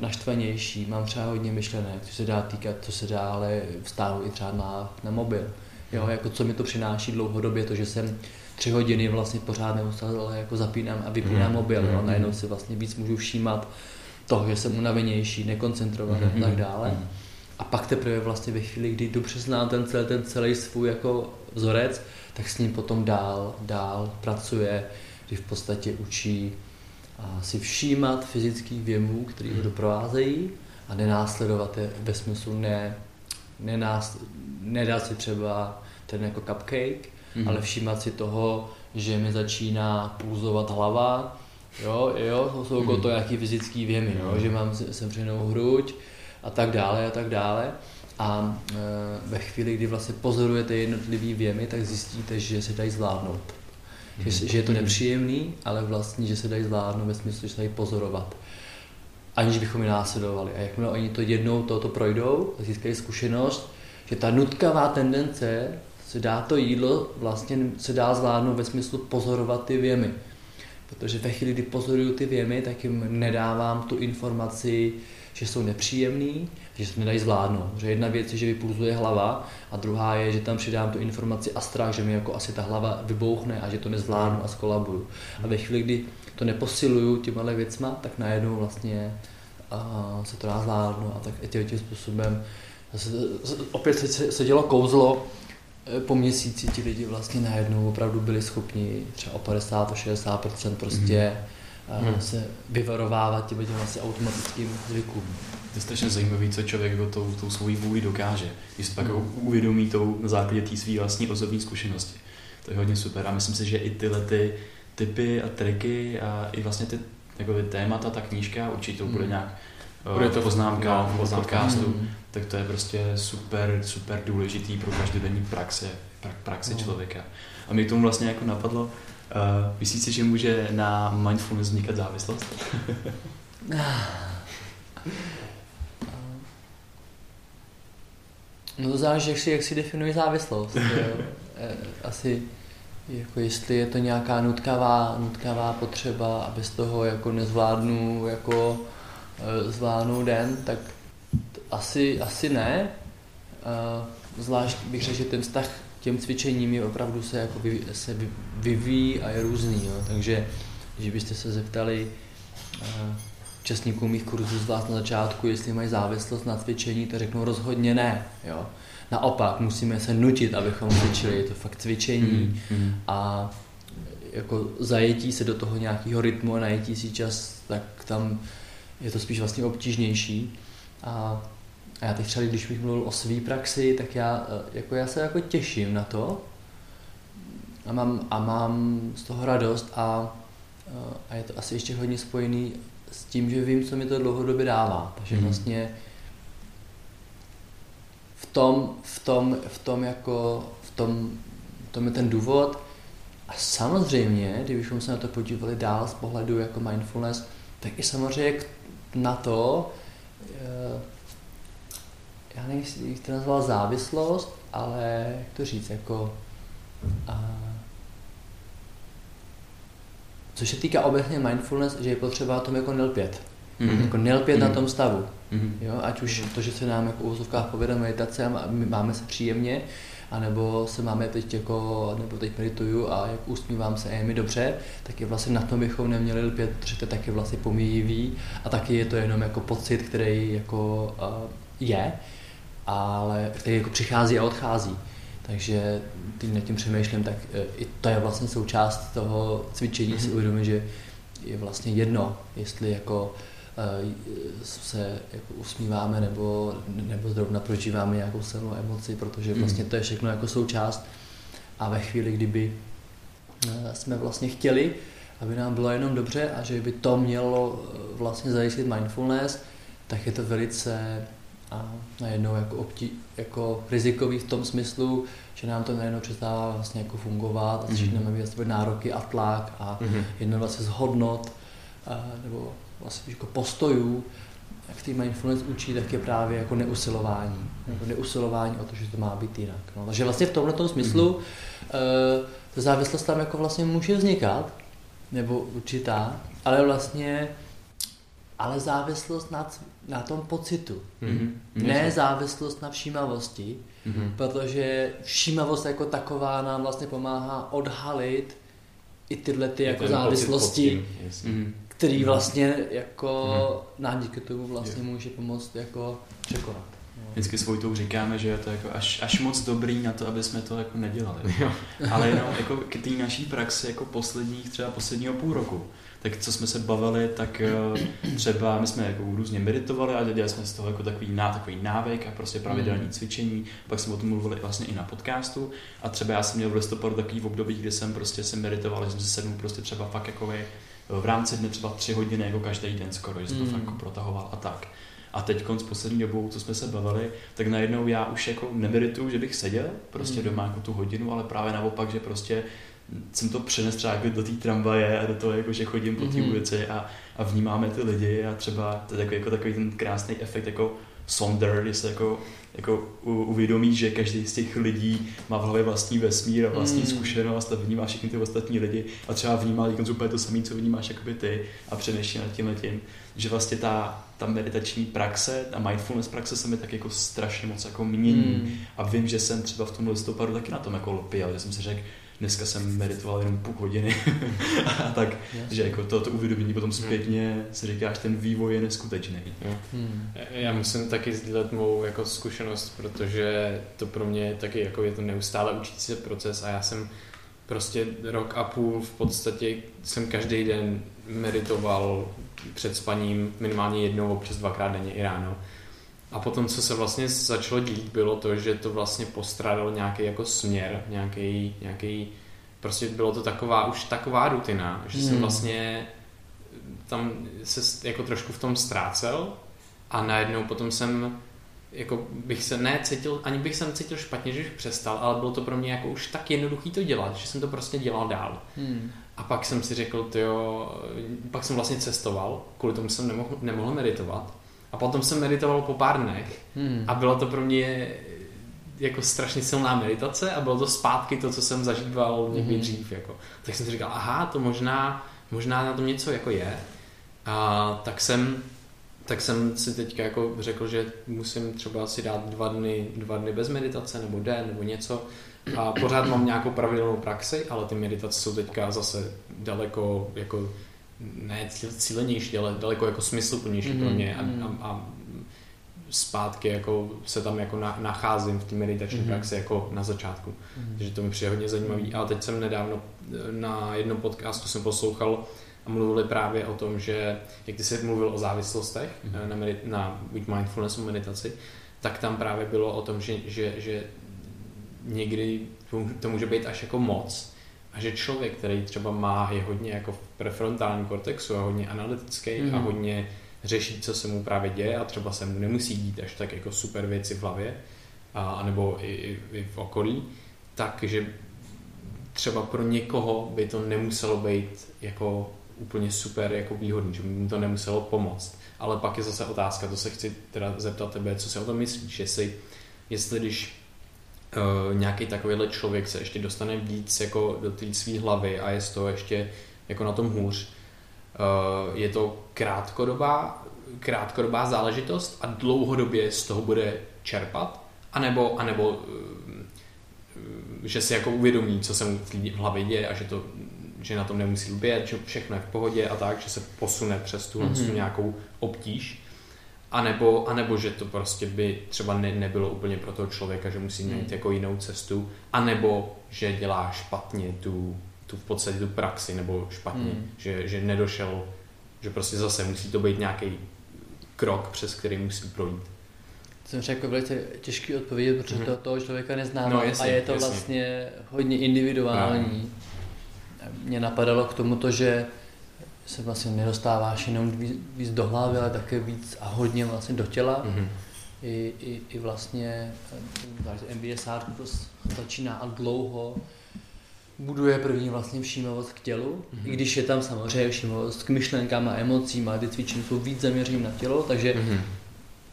naštvanější, mám třeba hodně myšlenek, co se dá týkat, co se dá ale vstáhnout i třeba na, na mobil. Jo, mhm. jako co mi to přináší dlouhodobě, to, že jsem tři hodiny vlastně pořád neustále jako zapínám a vypínám mm. mobil, jo, najednou si vlastně víc můžu všímat toho, že jsem unavenější, nekoncentrovaný mm. a tak dále. Mm. A pak teprve vlastně ve chvíli, kdy dobře znám ten celý, ten celý svůj jako vzorec, tak s ním potom dál, dál pracuje, kdy v podstatě učí a si všímat fyzických věmů, které ho hmm. doprovázejí a nenásledovat je ve smyslu ne, nenás, nedát si třeba ten jako cupcake, mm. ale všímat si toho, že mi začíná pulzovat hlava, jo, jo, to jsou mm. to nějaký fyzický věmy, jo, že mám semřenou hruď a tak dále a tak dále. A e, ve chvíli, kdy vlastně pozorujete jednotlivý věmy, tak zjistíte, že se dají zvládnout. mm. že, že je to nepříjemný, ale vlastně, že se dají zvládnout ve smyslu, že se dají pozorovat aniž bychom je následovali. A jakmile oni to jednou toto projdou, získají zkušenost, že ta nutkavá tendence se dá to jídlo vlastně se dá zvládnout ve smyslu pozorovat ty věmy. Protože ve chvíli, kdy pozoruju ty věmy, tak jim nedávám tu informaci, že jsou nepříjemný, že se nedají zvládnout. Že jedna věc je, že vypulzuje hlava a druhá je, že tam přidám tu informaci a strach, že mi jako asi ta hlava vybouchne a že to nezvládnu a skolabuju. A ve chvíli, kdy to neposiluju těma věcma, tak najednou vlastně a se to dá zvládnout a tak i tím způsobem zase, opět se, se dělo kouzlo, e, po měsíci ti lidi vlastně najednou opravdu byli schopni třeba o 50-60% prostě mm. Hmm. se vyvarovávat těm těm vlastně automatickým zvykům. To je strašně zajímavé, co člověk jako tou, tou svojí vůli dokáže, když se pak mm. uvědomí tou na základě té své vlastní osobní zkušenosti. To je hodně super a myslím si, že i tyhle ty typy a triky a i vlastně ty jako ty témata, ta knížka, určitě to bude mm. nějak bude to poznámka no, v podcastu, mm. tak to je prostě super, super důležitý pro každodenní praxe, praxe no. člověka. A mě k tomu vlastně jako napadlo, uh, myslíš si, že může na mindfulness vznikat závislost? no to záleží, jak si, jak si definuje závislost. Eh, asi jako jestli je to nějaká nutkavá, nutkavá potřeba, aby z toho jako nezvládnu jako Eh, zvládnout den, tak asi, asi ne. Eh, zvlášť bych řekl, že ten vztah těm cvičením je opravdu se, jako vy, se vyvíjí a je různý. Jo. Takže když byste se zeptali eh, účastníků mých kurzů z vás na začátku, jestli mají závislost na cvičení, to řeknou rozhodně ne. Jo. Naopak, musíme se nutit, abychom cvičili, je to fakt cvičení mm, a jako zajetí se do toho nějakého rytmu a najetí si čas, tak tam je to spíš vlastně obtížnější. A, a já teď třeba, když bych mluvil o své praxi, tak já, e, jako já se jako těším na to a mám, a mám z toho radost a, e, a je to asi ještě hodně spojený s tím, že vím, co mi to dlouhodobě dává. Takže hmm. vlastně v tom, v tom, v tom jako, v tom, v tom je ten důvod. A samozřejmě, kdybychom se na to podívali dál z pohledu jako mindfulness, tak i samozřejmě na to, eh, já nevím, jestli to nazval závislost, ale jak to říct, jako a, což se týká obecně mindfulness, že je potřeba tom jako nelpět. Mm-hmm. Jako nelpět mm-hmm. na mhm. tom stavu. Mm-hmm. Jo? Ať už to, že se nám jako úvozovkách povede meditace a my máme se příjemně, anebo se máme teď jako, nebo teď medituju a jak usmívám se, je mi dobře, tak je vlastně na tom bychom neměli lpět, protože to je taky vlastně pomíjivý a taky je to jenom jako pocit, který jako uh, je, ale který jako přichází a odchází. Takže teď nad tím přemýšlím, tak uh, i to je vlastně součást toho cvičení, mm-hmm. si mhm. uvědomit, že je vlastně jedno, jestli jako Eh, se jako usmíváme nebo, nebo zrovna prožíváme nějakou silnou emoci, protože hmm. vlastně to je všechno jako součást. A ve chvíli, kdyby eh, jsme vlastně chtěli, aby nám bylo jenom dobře a že by to mělo vlastně zajistit mindfulness, tak je to velice a najednou jako, obtí, jako rizikový v tom smyslu, že nám to najednou přestává vlastně jako fungovat a začneme mm-hmm. mít nároky a tlak a mm-hmm. jedno vlastně zhodnot a, nebo vlastně jako postojů, jak ty mindfulness učí, tak je právě jako neusilování. Jako neusilování o to, že to má být jinak. No, takže vlastně v tomhle smyslu mm. uh, závislost tam jako vlastně může vznikat, nebo určitá, ale vlastně ale závislost na, na tom pocitu. Mm-hmm. Ne závislost na všímavosti, mm-hmm. protože všímavost jako taková nám vlastně pomáhá odhalit i tyhle ty jako závislosti, mm-hmm který mhm. vlastně jako mm. nám díky tomu vlastně je. může pomoct jako překonat. Vždycky s Vojtou říkáme, že je to jako až, až moc dobrý na to, aby jsme to jako nedělali. Jo. Ale jenom jako k té naší praxi jako posledních, třeba posledního půl roku, tak co jsme se bavili, tak eh, třeba my jsme jako různě meditovali a dělali jsme z toho jako takový, ná, takový návyk a prostě pravidelní mm. cvičení. Pak jsme o tom mluvili vlastně i na podcastu a třeba já jsem měl v listopadu takový v období, kdy jsem prostě se meditoval, že jsem se sednul prostě třeba fakt jako v rámci dne třeba tři hodiny jako každý den skoro, že jsem to mm. fakt jako protahoval a tak. A teď s poslední dobou, co jsme se bavili, tak najednou já už jako nemedituju, že bych seděl prostě mm. doma jako tu hodinu, ale právě naopak, že prostě jsem to přenes třeba jako do té tramvaje a do toho, jako, že chodím po té mm-hmm. ulici a, a vnímáme ty lidi a třeba to je takový, jako takový ten krásný efekt jako sonder, kdy se jako, jako uvědomí, že každý z těch lidí má v hlavě vlastní vesmír a vlastní mm. zkušenost a vnímá všechny ty ostatní lidi a třeba vnímá úplně to samé, co vnímáš jakoby ty a přeneší nad tím letím, že vlastně ta, ta meditační praxe, ta mindfulness praxe se mi tak jako strašně moc jako mění mm. a vím, že jsem třeba v tom listopadu taky na tom jako lpěl, že jsem si řekl, dneska jsem meditoval jenom půl hodiny a tak, yes. že jako to, to uvědomění potom hmm. zpětně si říkáš, ten vývoj je neskutečný. Hmm. Já musím taky sdílet mou jako zkušenost, protože to pro mě taky jako je to neustále učící se proces a já jsem prostě rok a půl v podstatě jsem každý den meditoval před spaním minimálně jednou, občas dvakrát denně i ráno. A potom, co se vlastně začalo dít, bylo to, že to vlastně postrádalo nějaký jako směr, nějaký, nějaký prostě bylo to taková, už taková rutina, že hmm. jsem vlastně tam se jako trošku v tom ztrácel a najednou potom jsem jako bych se necítil, ani bych se necítil špatně, že bych přestal, ale bylo to pro mě jako už tak jednoduchý to dělat, že jsem to prostě dělal dál. Hmm. A pak jsem si řekl, jo, pak jsem vlastně cestoval, kvůli tomu jsem nemohl, nemohl meditovat a potom jsem meditoval po pár dnech hmm. a bylo to pro mě jako strašně silná meditace a bylo to zpátky to, co jsem zažíval někdy hmm. dřív. Jako. Tak jsem si říkal, aha, to možná, možná na tom něco jako je. A tak jsem, tak jsem si teďka jako řekl, že musím třeba si dát dva dny, dva dny bez meditace nebo den nebo něco. A pořád mám nějakou pravidelnou praxi, ale ty meditace jsou teďka zase daleko jako ne cílenější, ale daleko jako smysluplnější mm-hmm. pro mě a, mm-hmm. a, a zpátky jako se tam jako na, nacházím v té meditační mm-hmm. praxi jako na začátku. Mm-hmm. Takže to mi přijde hodně zajímavý. A teď jsem nedávno na jednom podcastu jsem poslouchal a mluvili právě o tom, že jak ty jsi mluvil o závislostech mm-hmm. na, medit- na Week Mindfulness meditaci, tak tam právě bylo o tom, že, že, že někdy to může být až jako moc, a že člověk, který třeba má, je hodně jako v prefrontálním kortexu a hodně analytický mm-hmm. a mhm. hodně řeší, co se mu právě děje a třeba se mu nemusí dít až tak jako super věci v hlavě, a, nebo i, i, i v okolí, takže třeba pro někoho by to nemuselo být jako úplně super jako výhodný, že by mu to nemuselo pomoct. Ale pak je zase otázka, to se chci teda zeptat tebe, co si o tom myslíš, jestli, jestli když uh, nějaký takovýhle člověk se ještě dostane víc jako do té své hlavy a je z toho ještě jako na tom hůř. Uh, je to krátkodobá, krátkodobá záležitost a dlouhodobě z toho bude čerpat, anebo, anebo uh, že si jako uvědomí, co se mu v hlavě děje a že to že na tom nemusí lbět, že všechno je v pohodě a tak, že se posune přes tu mm-hmm. nějakou obtíž a nebo, a nebo že to prostě by třeba ne, nebylo úplně pro toho člověka, že musí najít hmm. jako jinou cestu, a nebo že dělá špatně tu, tu v podstatě tu praxi, nebo špatně, hmm. že, že nedošel, že prostě zase musí to být nějaký krok, přes který musí projít. Jsem řekl velice těžký odpovědět, protože hmm. to toho člověka neznáme no, jasně, a je to jasně. vlastně hodně individuální. No. Mě napadalo k tomuto, že se vlastně nedostáváš jenom víc, víc do hlavy, ale také víc a hodně vlastně do těla. Mm-hmm. I, i, I vlastně MBSR to začíná a dlouho buduje první vlastně všímavost k tělu, mm-hmm. i když je tam samozřejmě všímavost k myšlenkám a emocím, a ty cvičení jsou víc zaměřený na tělo, takže mm-hmm.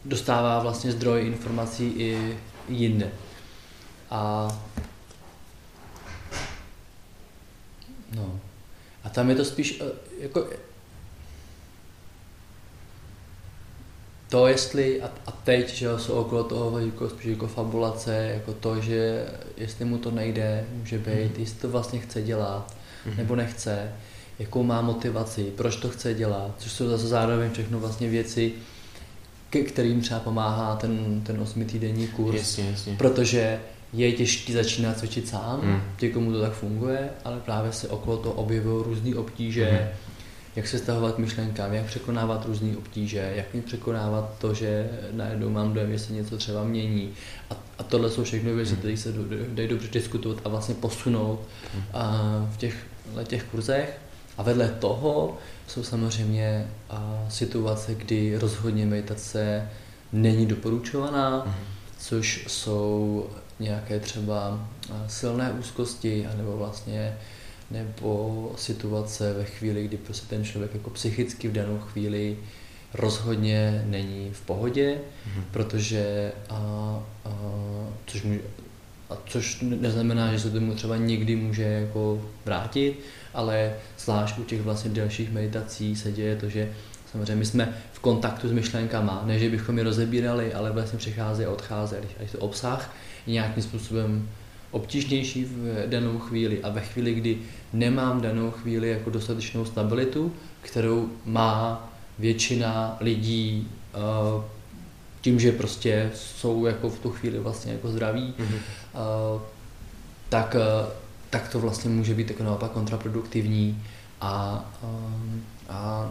dostává vlastně zdroj informací i jinde. A no, a tam je to spíš eh, jako to, jestli a, a teď, že jsou okolo toho jako spíš jako fabulace, jako to, že jestli mu to nejde, může být, mm. jestli to vlastně chce dělat, mm. nebo nechce, jakou má motivaci, proč to chce dělat, což jsou zase zároveň všechno vlastně věci, ke kterým třeba pomáhá ten, ten osmitýdenní kurz, jasně, jasně. protože je těžký začínat cvičit sám, mm. těkomu to tak funguje, ale právě se okolo toho objevují různé obtíže, mm. Jak se stahovat myšlenkám, jak překonávat různé obtíže, jak mě překonávat to, že najednou mám dojem, že se něco třeba mění. A, a tohle jsou všechno věci, mm. které se dají dobře diskutovat a vlastně posunout mm. a v těch, těch kurzech. A vedle toho jsou samozřejmě a, situace, kdy rozhodně meditace není doporučovaná, mm. což jsou nějaké třeba silné úzkosti, anebo vlastně nebo situace ve chvíli, kdy prostě ten člověk jako psychicky v danou chvíli rozhodně není v pohodě, mm-hmm. protože a, a, což, může, a což neznamená, že se tomu třeba někdy může jako vrátit, ale zvlášť u těch vlastně dalších meditací se děje to, že samozřejmě my jsme v kontaktu s myšlenkama, ne že bychom je rozebírali, ale vlastně přicházejí a odcházejí, když to obsah nějakým způsobem obtížnější v danou chvíli a ve chvíli, kdy nemám danou chvíli jako dostatečnou stabilitu, kterou má většina lidí uh, tím, že prostě jsou jako v tu chvíli vlastně jako zdraví, mm-hmm. tak, uh, tak to vlastně může být jako naopak kontraproduktivní a, a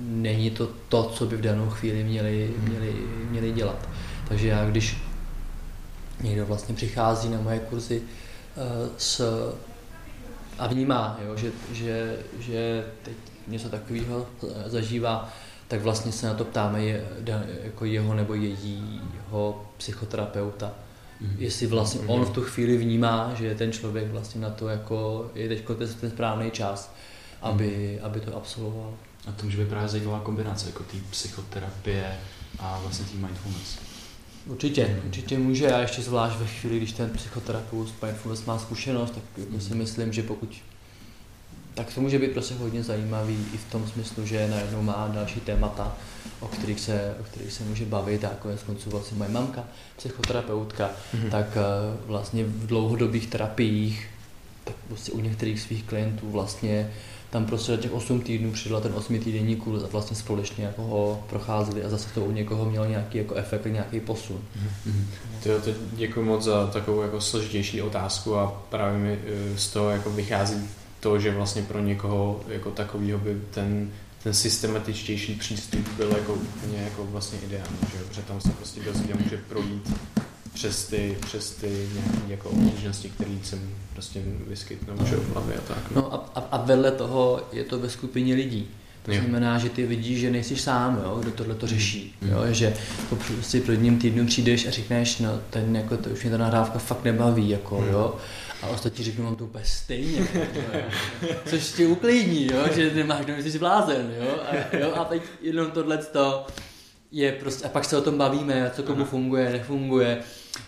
není to to, co by v danou chvíli měli, měli, měli dělat. Takže já, když někdo vlastně přichází na moje kurzy uh, s, a vnímá, jo, že, že, že teď něco takového zažívá, tak vlastně se na to ptáme je, jako jeho nebo jejího psychoterapeuta. Mm. Jestli vlastně mm. on v tu chvíli vnímá, že ten člověk vlastně na to jako je teď ten, ten správný čas, aby, mm. aby to absolvoval. A to může být právě zajímavá kombinace, jako té psychoterapie a vlastně té mindfulness. Určitě, určitě může a ještě zvlášť ve chvíli, když ten psychoterapeut mindfulness má zkušenost, tak jako si myslím, že pokud tak to může být prostě hodně zajímavý i v tom smyslu, že najednou má další témata, o kterých se, o kterých se může bavit a jako je konců vlastně moje mamka, psychoterapeutka, mm-hmm. tak uh, vlastně v dlouhodobých terapiích, tak prostě u některých svých klientů vlastně tam prostě těch 8 týdnů přidala ten 8 týdenní kurz a vlastně společně jako ho procházeli a zase to u někoho mělo nějaký jako efekt, nějaký posun. Mm-hmm. To, děkuji moc za takovou jako složitější otázku a právě mi eh, z toho jako vychází to, že vlastně pro někoho jako takovýho by ten, ten systematičtější přístup byl jako úplně jako vlastně ideální, že protože tam se prostě dost může projít přes ty, přes ty nějaké jako obtížnosti, které se prostě vyskytnou že v hlavě a tak. No, no a, a, vedle toho je to ve skupině lidí. To jo. znamená, že ty vidíš, že nejsi sám, jo, kdo tohle to řeší. Mm. Jo, že po prostě před jedním týdnu přijdeš a řekneš, no ten jako, to už mě ta nahrávka fakt nebaví, jako, mm. jo. A ostatní řeknu, mám to úplně stejně. Což tě uklidní, jo? že nemáš, že jsi blázen. Jo? A, jo? a teď jenom tohle je prostě, a pak se o tom bavíme, co komu funguje, nefunguje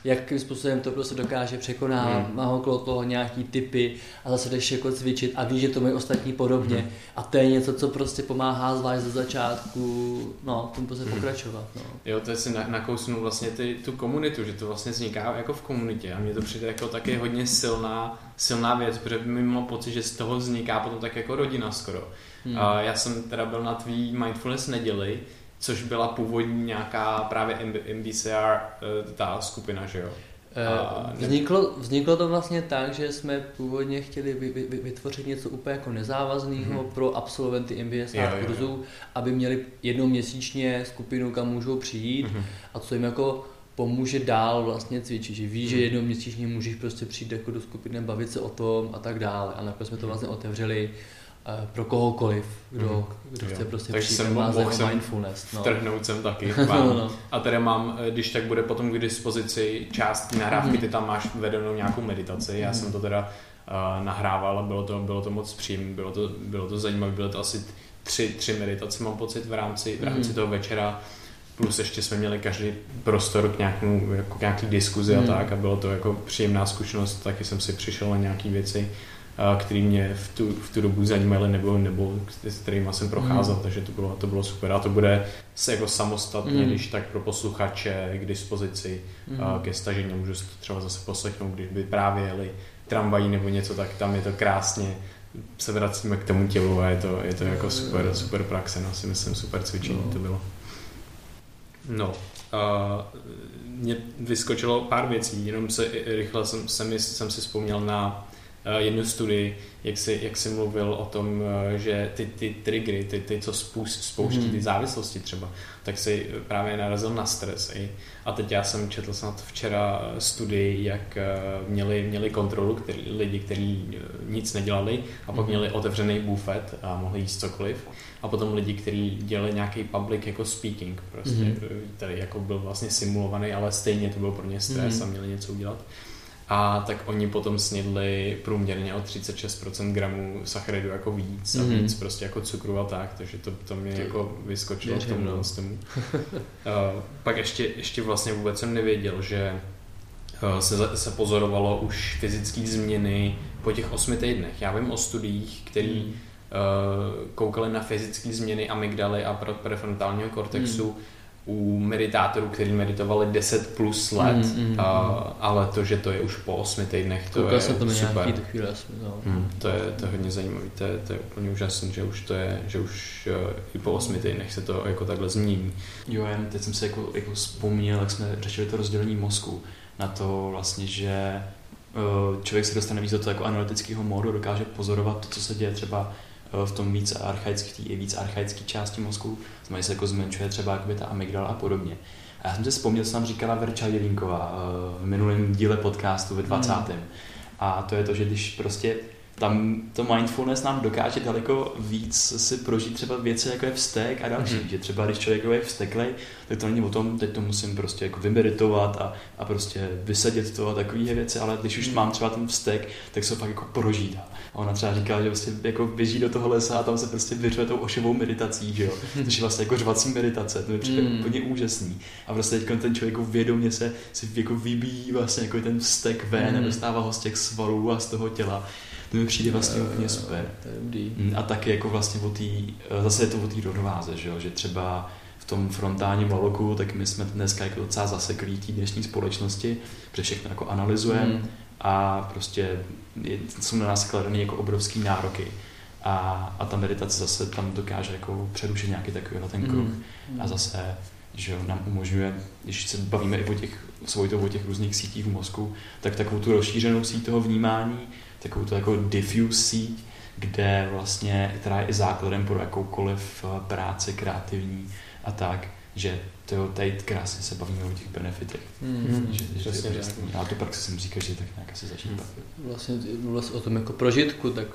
jakým způsobem to prostě dokáže překonávat, hmm. má okolo toho nějaký typy a zase jdeš jako cvičit a víš, že to mají ostatní podobně hmm. a to je něco, co prostě pomáhá zvlášť ze začátku, no, tomu prostě hmm. pokračovat. No. Jo, to je si nakousnu vlastně ty, tu komunitu, že to vlastně vzniká jako v komunitě a mně to přijde jako taky hodně silná, silná věc, protože mi mělo pocit, že z toho vzniká potom tak jako rodina skoro. Hmm. A já jsem teda byl na tvý mindfulness neděli, což byla původní nějaká právě MBCR eh, ta skupina, že jo? Eh, a vzniklo, vzniklo to vlastně tak, že jsme původně chtěli vy, vy, vytvořit něco úplně jako nezávazného mm-hmm. pro absolventy MBSR jo, kurzů, jo, jo. aby měli jednou měsíčně skupinu, kam můžou přijít mm-hmm. a co jim jako pomůže dál vlastně cvičit, že víš, že mhm. jednou měsíčně můžeš prostě přijít jako do skupiny, bavit se o tom a tak dále. A nakonec jsme to vlastně otevřeli pro kohokoliv, kdo, mm. kdo chce prostě Takže přijít jsem mohl o mindfulness. No. Vtrhnout jsem taky no, no. A tady mám, eh, když tak bude potom k dispozici část nahrávky, mm. ty tam máš vedenou nějakou meditaci, já mm. jsem to teda uh, nahrával a bylo to, bylo to moc příjemné, bylo to, bylo to zajímavé, bylo to asi tři, tři meditace, mám pocit, v rámci, v rámci mm. toho večera plus ještě jsme měli každý prostor k nějakému, jako k nějaký diskuzi mm. a tak a bylo to jako příjemná zkušenost, taky jsem si přišel na nějaké věci, který mě v tu, v tu dobu zajímaly nebo, nebo s kterými jsem procházel, mm. takže to bylo, to bylo super. A to bude se jako samostatně, mm. když tak pro posluchače k dispozici mm. ke stažení. Můžu si to třeba zase poslechnout, když by právě jeli tramvají nebo něco, tak tam je to krásně se vracíme k tomu tělu a je to, je to jako super, super praxe, no si myslím, super cvičení no. to bylo. No, uh, mě vyskočilo pár věcí, jenom se rychle jsem, jsem, jsem si vzpomněl na jednu studii, jak jsi, jak jsi mluvil o tom, eh, že ty, ty triggery, ty, ty co spouští, spouští hmm. ty závislosti třeba, tak si právě narazil na stres. I. A teď já jsem četl snad včera studii, jak eh, měli, měli kontrolu který, lidi, kteří nic nedělali a pak hmm. měli otevřený bufet a mohli jíst cokoliv. A potom lidi, kteří dělali nějaký public jako speaking, prostě, hmm. který jako byl vlastně simulovaný, ale stejně to byl pro ně stres hmm. a měli něco udělat a tak oni potom snědli průměrně o 36% gramů sacharidu jako víc a mm. víc prostě jako cukru a tak, takže to, to mě jako vyskočilo v tomu. No. tomu. uh, pak ještě, ještě vlastně vůbec jsem nevěděl, že uh, se, se pozorovalo už fyzické změny po těch osmi týdnech. Já vím o studiích, který mm. uh, koukali na fyzické změny amygdaly a prefrontálního kortexu mm u meditátorů, kteří meditovali 10 plus let, mm, mm, a, ale to, že to je už po 8 týdnech, to Koukal je jsem to super. Nějaký chvíli asi, no. mm, to, je, to je hodně zajímavé, to je, to je úplně úžasné, že už to je, že už uh, i po 8 týdnech se to jako takhle změní. Jo, jen teď jsem si jako, jako vzpomněl, jak jsme řešili to rozdělení mozku, na to vlastně, že uh, člověk se dostane víc do toho jako analytického módu, dokáže pozorovat to, co se děje třeba v tom víc té víc archaické části mozku, znamená, se jako zmenšuje třeba jakoby ta amygdala a podobně. A já jsem si vzpomněl, co nám říkala Verča Jelínková eh, v minulém díle podcastu ve 20. Hmm. A to je to, že když prostě tam to mindfulness nám dokáže daleko víc si prožít třeba věci, jako je vztek a další. Mm-hmm. Že třeba když člověk je vzteklej, tak to není o tom, teď to musím prostě jako vymeritovat a, a prostě vysadit to a takové věci, ale když už mm. mám třeba ten vztek, tak se fakt jako prožít. A ona třeba říká, že prostě jako běží do toho lesa a tam se prostě vyřve tou ošivou meditací, že jo. Což je vlastně jako řvací meditace, to je přijde mm. úplně úžasný. A prostě teď ten člověk vědomě se si jako vybíjí vlastně jako ten vztek ven, mm. dostává ho z těch svalů a z toho těla. To mi přijde vlastně uh, úplně super. To je dobrý. Mm, a taky jako vlastně o tý, zase je to o té rovnováze, že jo, že třeba v tom frontálním valoku, tak my jsme dneska jako docela zaseklí té dnešní společnosti, protože všechno jako analyzujeme mm. a prostě jsou na nás kladeny jako obrovský nároky. A, a ta meditace zase tam dokáže jako přerušit nějaký takový ten kruh. Mm. A zase že nám umožňuje, když se bavíme i o těch, to o těch různých sítích v mozku, tak takovou tu rozšířenou síť toho vnímání, takovou to jako diffuse síť, kde vlastně, která je i základem pro jakoukoliv eh, práci kreativní a tak, že to tady krásně se bavíme o těch benefitech. Mm, že, že to je Já to praxi jsem říkal, že tak nějak asi začít mm. bavit. Vlastně vlastně o tom jako prožitku, tak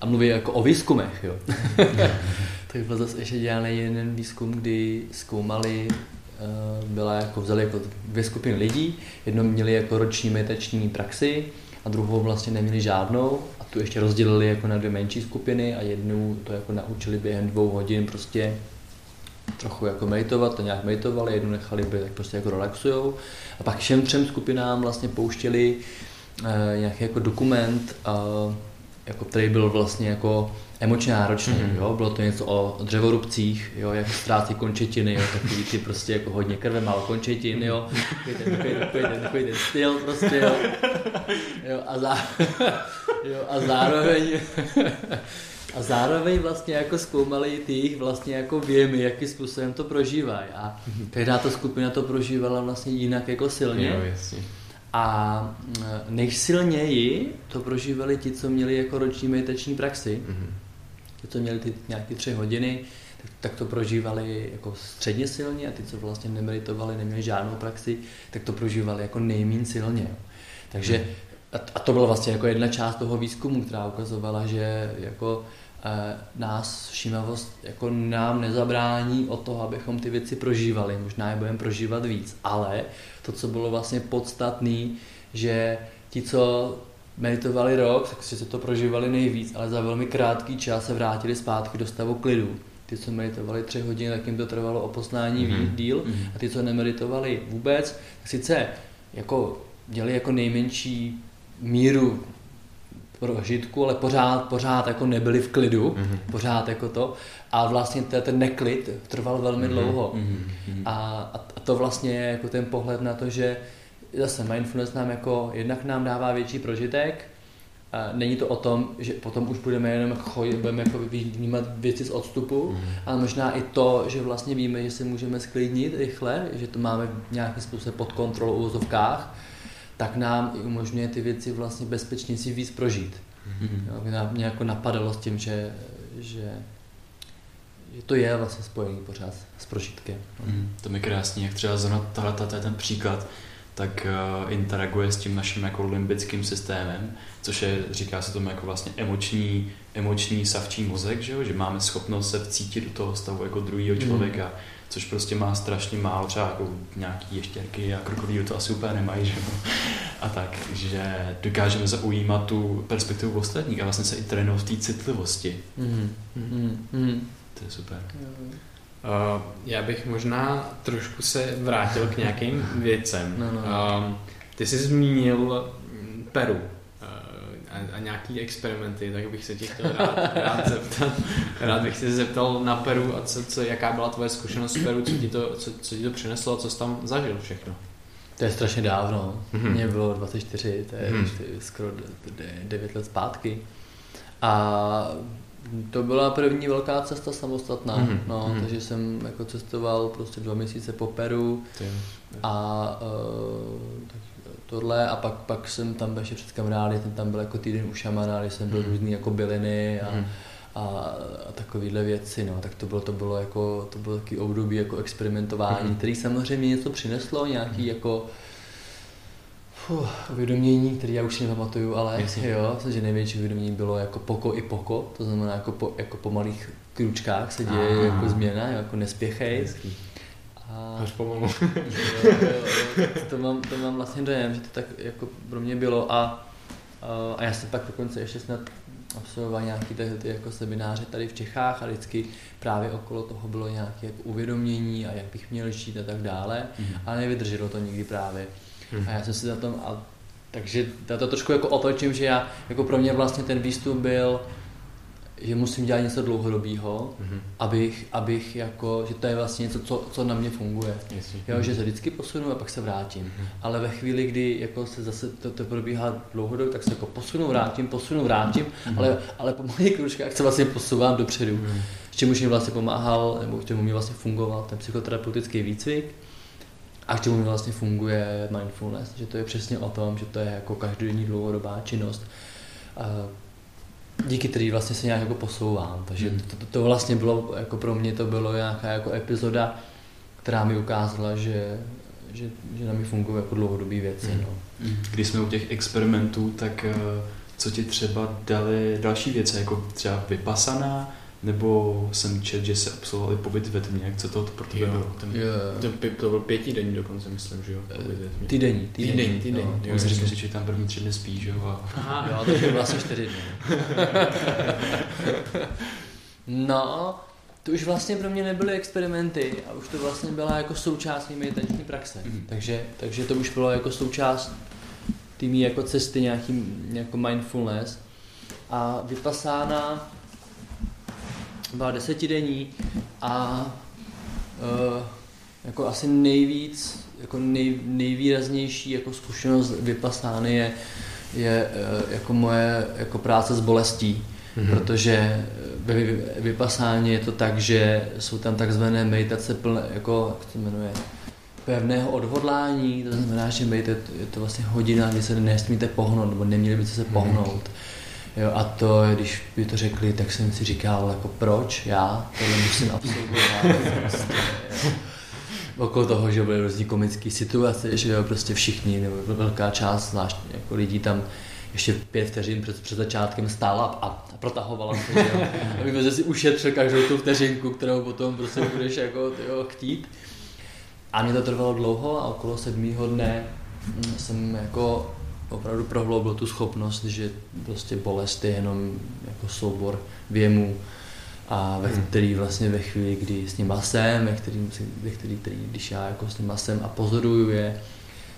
a mluví jako o výzkumech, jo. tak byl zase ještě dělaný jeden výzkum, kdy zkoumali, eh, byla jako, vzali jako dvě skupiny lidí, jedno měli jako roční meditační praxi a druhou vlastně neměli žádnou a tu ještě rozdělili jako na dvě menší skupiny a jednu to jako naučili během dvou hodin prostě trochu jako meditovat, to nějak meditovali, jednu nechali by, tak prostě jako relaxujou. A pak všem třem skupinám vlastně pouštěli uh, nějaký jako dokument, uh, jako, který byl vlastně jako emočně náročný, mm-hmm. jo? bylo to něco o dřevorubcích, jo? jak ztrácí končetiny, jo? takový ty prostě jako hodně krve, málo končetin, jo? takový ten, takový, takový, ten, takový ten styl prostě, jo? jo? A, zá... jo? a zároveň a zároveň vlastně jako zkoumali ty jejich vlastně jako věmy, jakým způsobem to prožívají. A každá ta skupina to prožívala vlastně jinak jako silně. Jo, jasně. A nejsilněji to prožívali ti, co měli jako roční meditační praxi. Mm-hmm. Ti, co měli ty nějaké tři hodiny, tak, tak to prožívali jako středně silně a ty, co vlastně nemeditovali, neměli žádnou praxi, tak to prožívali jako nejméně silně. Takže mm. a to byla vlastně jako jedna část toho výzkumu, která ukazovala, že jako nás všímavost jako nám nezabrání o toho, abychom ty věci prožívali. Možná je budeme prožívat víc, ale to, co bylo vlastně podstatné, že ti, co meditovali rok, tak si to prožívali nejvíc, ale za velmi krátký čas se vrátili zpátky do stavu klidu. Ty, co meditovali tři hodiny, tak jim to trvalo o poznání mm-hmm. díl mm-hmm. a ty, co nemeditovali vůbec, tak sice jako dělali jako nejmenší míru prožitku, ale pořád, pořád jako nebyli v klidu, mm-hmm. pořád jako to. A vlastně ten, ten neklid trval velmi mm-hmm. dlouho. Mm-hmm. A, a to vlastně je jako ten pohled na to, že zase mindfulness nám jako jednak nám dává větší prožitek, a není to o tom, že potom už budeme jenom chodit, budeme jako vnímat věci z odstupu, mm. ale možná i to, že vlastně víme, že se můžeme sklidnit rychle, že to máme nějakým způsobem pod kontrolou v úzovkách, tak nám i umožňuje ty věci vlastně bezpečně si víc prožít. Mm-hmm. mě jako napadalo s tím, že, že, že to je vlastně spojený pořád s prožitkem. Mm, to mi krásně, jak třeba zrovna tahle, je ten příklad tak uh, interaguje s tím naším jako limbickým systémem, což je, říká se tomu jako vlastně emoční, emoční savčí mozek, že, jo? že máme schopnost se vcítit do toho stavu jako druhého hmm. člověka, mm. Což prostě má strašně málo, třeba jako nějaký ještěrky a krokodýly to asi úplně nemají, že jo? A tak, že dokážeme zaujímat tu perspektivu ostatních a vlastně se i trénovat v té citlivosti. Mm. Mm. Mm. To je super. Uh, já bych možná trošku se vrátil k nějakým věcem. No, no. Uh, ty jsi zmínil Peru a, a nějaký experimenty, tak bych se tě chtěl rád, rád zeptat. Rád bych se zeptal na Peru a co, co, jaká byla tvoje zkušenost s Peru, co ti to, co, co ti to přineslo a co jsi tam zažil všechno. To je strašně dávno. Mm-hmm. Mně bylo 24, to je mm-hmm. skoro 9 let zpátky. A to byla první velká cesta samostatná, mm-hmm. no, mm-hmm. takže jsem jako cestoval prostě dva měsíce po Peru a uh, tak tohle a pak, pak jsem tam ještě před kamarády, ten tam byl jako týden u šamana, když jsem byl mm. různý jako byliny a, mm. a, a takovéhle věci, no, tak to bylo, to bylo jako, to bylo taky období jako experimentování, mm. který samozřejmě něco přineslo, nějaký mm. jako Fuh, uvědomění, který já už si nepamatuju, ale Jasně. jo, že největší uvědomění bylo jako poko i poko, to znamená jako po, jako po malých kručkách se děje Aha. jako změna, jako nespěchej. A... Až pomalu. jo, jo, jo, to, mám, to mám vlastně dojem, že to tak jako pro mě bylo a, a já jsem pak dokonce ještě snad absolvoval nějaký ty, ty jako semináře tady v Čechách a vždycky právě okolo toho bylo nějaké jako uvědomění a jak bych měl žít a tak dále, mm. ale nevydrželo to nikdy právě. Mm. A já jsem si za tom, a, takže já to trošku jako otočím, že já, jako pro mě vlastně ten výstup byl, že musím dělat něco dlouhodobého, mm-hmm. abych, abych jako, že to je vlastně něco, co, co na mě funguje. Jasně. Jo, že se vždycky posunu a pak se vrátím. Mm-hmm. Ale ve chvíli, kdy jako se zase to, to probíhá dlouhodobě, tak se jako posunu, vrátím, posunu, vrátím, mm-hmm. ale, ale po malých kručkách se vlastně posouvám dopředu. Mm-hmm. S čemu mi vlastně pomáhal, nebo k čemu mi vlastně fungoval ten psychoterapeutický výcvik a k čemu mi vlastně funguje mindfulness, že to je přesně o tom, že to je jako každodenní dlouhodobá činnost díky který vlastně se nějak jako posouvám. Takže hmm. to, to, to, vlastně bylo, jako pro mě to bylo nějaká jako epizoda, která mi ukázala, že, že, že na mě fungují jako dlouhodobé věci. Hmm. No. Hmm. Když jsme u těch experimentů, tak eh, co ti třeba dali další věci, jako třeba vypasaná, nebo jsem čet, že se absolvovali pobyt ve tmě, co to pro tebe bylo? Ten, ten, to byl pětidenní dokonce, myslím, že jo? Týdenní, týdenní. Týdenní, no, jo, říkal si, že tam první tři dny spíš, jo? A... Aha, jo, takže vlastně čtyři dny. no, to už vlastně pro mě nebyly experimenty a už to vlastně byla jako součást mé meditační praxe. Mm-hmm. Takže, takže to už bylo jako součást té jako cesty nějaký jako mindfulness. A vypasána byla desetidenní a uh, jako asi nejvíc, jako nej, nejvýraznější jako zkušenost vypasány je, je uh, jako moje jako práce s bolestí, mm-hmm. protože ve vypasání je to tak, že jsou tam takzvané meditace plné, jako, jak se jmenuje, pevného odhodlání, to znamená, že meditace je to vlastně hodina, kdy se nesmíte pohnout, nebo neměli byste se mhm. pohnout. Mm-hmm Jo, a to, když by to řekli, tak jsem si říkal, jako proč já tohle musím absolvovat. okolo toho, že byly různý komické situace, že jo, prostě všichni, nebo velká část, zvlášť jako lidí tam ještě pět vteřin před, před začátkem stála a, a protahovala se, že jo, aby si ušetřil každou tu vteřinku, kterou potom prostě budeš jako tyjo, chtít. A mě to trvalo dlouho a okolo sedmého dne jsem jako opravdu prohloubil tu schopnost, že prostě bolest je jenom jako soubor věmů a ve hmm. který vlastně ve chvíli, kdy s nima jsem, ve který, ve který, který když já jako s nima jsem a pozoruju je,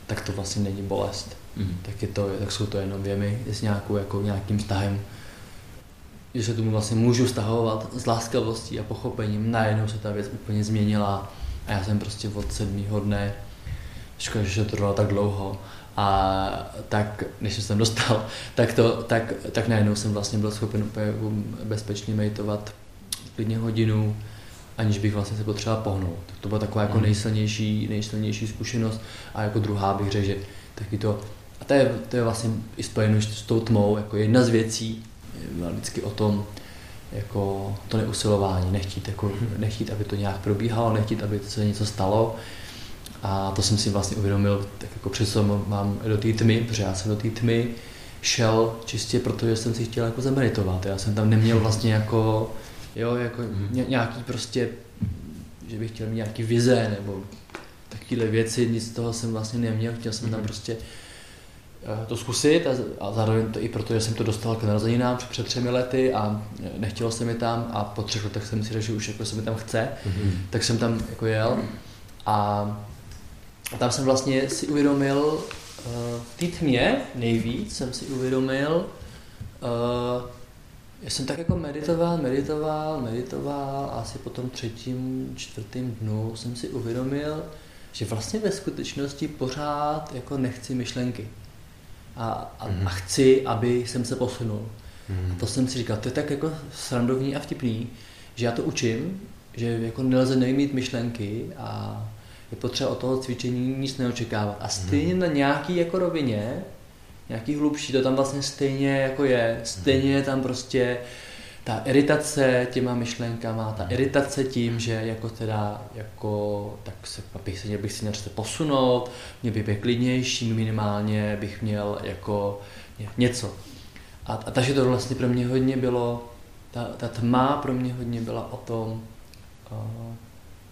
tak to vlastně není bolest. Hmm. Tak, je to, tak jsou to jenom věmy s nějakou, jako nějakým vztahem, že se tomu vlastně můžu stahovat s láskavostí a pochopením. Najednou se ta věc úplně změnila a já jsem prostě od sedmého dne, škoda, že to trvalo tak dlouho, a tak, než jsem se dostal, tak, to, tak, tak najednou jsem vlastně byl schopen úplně bezpečně meditovat klidně hodinu, aniž bych vlastně se potřeboval pohnout. To byla taková jako hmm. nejsilnější, nejsilnější zkušenost a jako druhá bych řekl, že taky to, a to je, to je vlastně i spojeno s tou tmou, jako jedna z věcí, je vždycky o tom, jako to neusilování, nechtít, jako, hmm. nechtít, aby to nějak probíhalo, nechtít, aby se něco stalo, A to jsem si vlastně uvědomil, tak jako přesto mám do té tmy, protože já jsem do té tmy šel čistě proto, že jsem si chtěl jako zameditovat. Já jsem tam neměl vlastně jako, jo, jako mm. nějaký prostě, že bych chtěl mít nějaký vize nebo takovéhle věci, nic z toho jsem vlastně neměl, chtěl jsem tam mhm. prostě eh, to zkusit a, a zároveň to i proto, že jsem to dostal k narozeninám před třemi lety a nechtělo se mi tam a po třech letech jsem si řekl, že už jako se mi tam chce, mm-hmm. tak jsem tam jako jel a tam jsem vlastně si uvědomil, eh, v té tmě nejvíc jsem si uvědomil, uh, já jsem tak jako meditoval, meditoval, meditoval a asi po tom třetím, čtvrtém dnu jsem si uvědomil, že vlastně ve skutečnosti pořád jako nechci myšlenky. A, a, mm-hmm. a chci, aby jsem se posunul. Mm-hmm. A to jsem si říkal, to je tak jako srandovní a vtipný, že já to učím, že jako nelze nemít myšlenky a je potřeba od toho cvičení nic neočekávat. A stejně hmm. na nějaký jako rovině, nějaký hlubší, to tam vlastně stejně jako je. Stejně je tam prostě ta iritace těma myšlenkama, ta iritace tím, že jako teda, jako, tak se, bych se, bych si měl posunout, mě by byl klidnější, minimálně bych měl jako něco. A, a takže to vlastně pro mě hodně bylo, ta, ta tma pro mě hodně byla o tom, uh,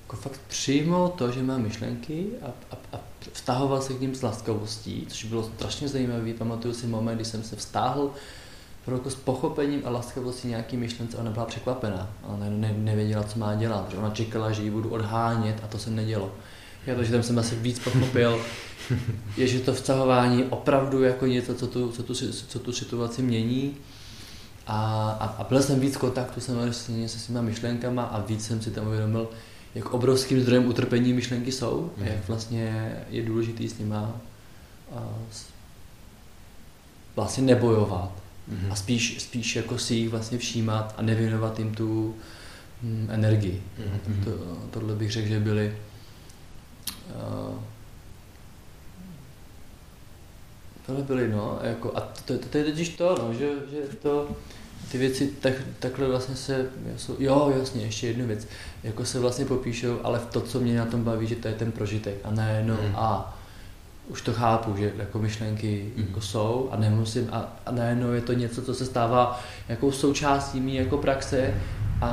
jako fakt přijmout to, že mám myšlenky a, a, a vztahoval se k ním s laskavostí, což bylo strašně zajímavé. Pamatuju si moment, kdy jsem se vztáhl jako s pochopením a laskavostí nějaký myšlence, ona byla překvapená. Ona ne, nevěděla, co má dělat, protože ona čekala, že ji budu odhánět a to se nedělo. Já takže tam jsem asi víc pochopil, je, že to vztahování opravdu jako něco, co tu, co tu, co tu situaci mění. A, a, a byl jsem víc kontaktu se svýma myšlenkama a víc jsem si tam uvědomil, jak obrovským zdrojem utrpení myšlenky jsou, mm. jak vlastně je důležitý s nima vlastně nebojovat mm. a spíš, spíš jako si jich vlastně všímat a nevěnovat jim tu hm, energii. Mm. To, tohle bych řekl, že byly uh, tohle byly, no, jako, a to, to, to je totiž to, no, že, že to, ty věci tak, takhle vlastně se, jo jasně, ještě jednu věc, jako se vlastně popíšou, ale v to, co mě na tom baví, že to je ten prožitek a ne jenom mm. a už to chápu, že jako myšlenky mm. jako jsou a nemusím a, a najednou je to něco, co se stává jako součástí mý jako praxe a,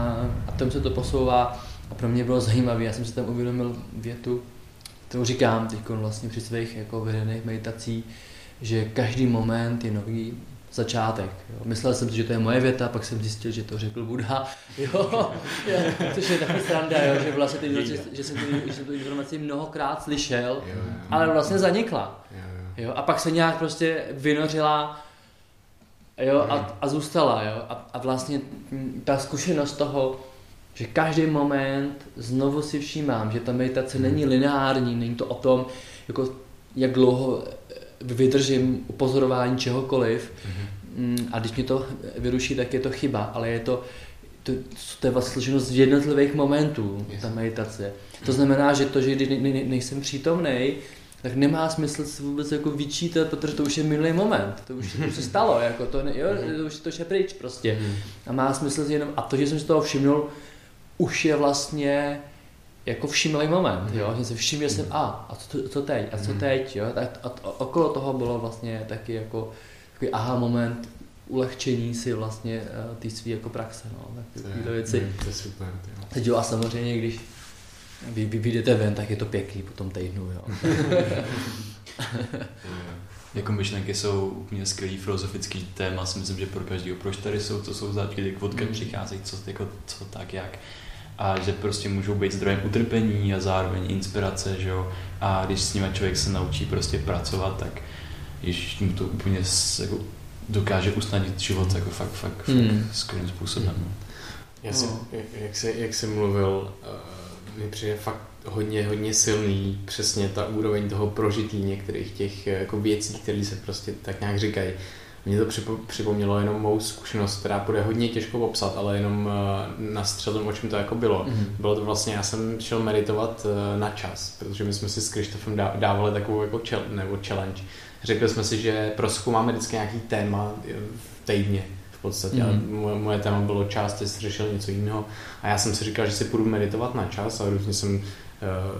a tam se to posouvá a pro mě bylo zajímavé, já jsem si tam uvědomil větu, kterou říkám teď vlastně při svých jako veřejných meditacích, že každý moment je nový začátek. Jo. Myslel jsem si, že to je moje věta, pak jsem zjistil, že to řekl Buddha. Jo, což je takový sranda, jo, že vlastně ty že, že, jsem tu, že jsem tu informaci mnohokrát slyšel, jo, jo. ale vlastně zanikla. Jo, jo. A pak se nějak prostě vynořila jo, a, a zůstala. Jo. A, a vlastně ta zkušenost toho, že každý moment znovu si všímám, že ta meditace hmm. není lineární, není to o tom, jako jak dlouho vydržím upozorování čehokoliv mm-hmm. a když mě to vyruší, tak je to chyba, ale je to, to, to je vlastně složeno z jednotlivých momentů, yes. ta meditace. To znamená, že to, že když ne, ne, nejsem přítomný, tak nemá smysl se vůbec jako vyčítat, protože to už je minulý moment, to už, to už se stalo, jako to, ne, jo, mhm. to už to je pryč prostě. Mm. A má smysl jenom, a to, že jsem si toho všimnul, už je vlastně jako všimlý moment, jo, že se všiml jsem, a, a co, co teď, a co mhm. teď, jo, a, a, a okolo toho bylo vlastně taky jako takový aha moment, ulehčení si vlastně uh, ty svý jako praxe, no, tak takovýhle věci. to je super, Teď jo, a samozřejmě, když vy, vy vyjdete ven, tak je to pěkný po tom týdnu, jo. jako myšlenky jsou úplně skvělý filozofický téma, si myslím, že pro každého, proč tady jsou, co jsou záčky, odkud mm. přicházejí, co, jako, co tak, jak a že prostě můžou být zdrojem utrpení a zároveň inspirace, že jo. A když s nimi člověk se naučí prostě pracovat, tak již mu to úplně jako dokáže usnadnit život jako fakt, fakt, mm. fakt skvělým způsobem. No. Já si, no. jak, jsi, jak jsi mluvil, uh, mi přijde fakt hodně, hodně silný přesně ta úroveň toho prožití některých těch jako věcí, které se prostě tak nějak říkají. Mně to připomnělo jenom mou zkušenost, která bude hodně těžko popsat, ale jenom eh, na středu, o čem to jako bylo. Mm-hmm. Bylo to vlastně, já jsem šel meditovat eh, na čas, protože my jsme si s Krištofem dávali takovou jako čel, nebo challenge. Řekli jsme si, že máme vždycky nějaký téma eh, v týdně v podstatě. Mm-hmm. moje, moje téma bylo čas, ty jsi řešil něco jiného. A já jsem si říkal, že si půjdu meditovat na čas a různě jsem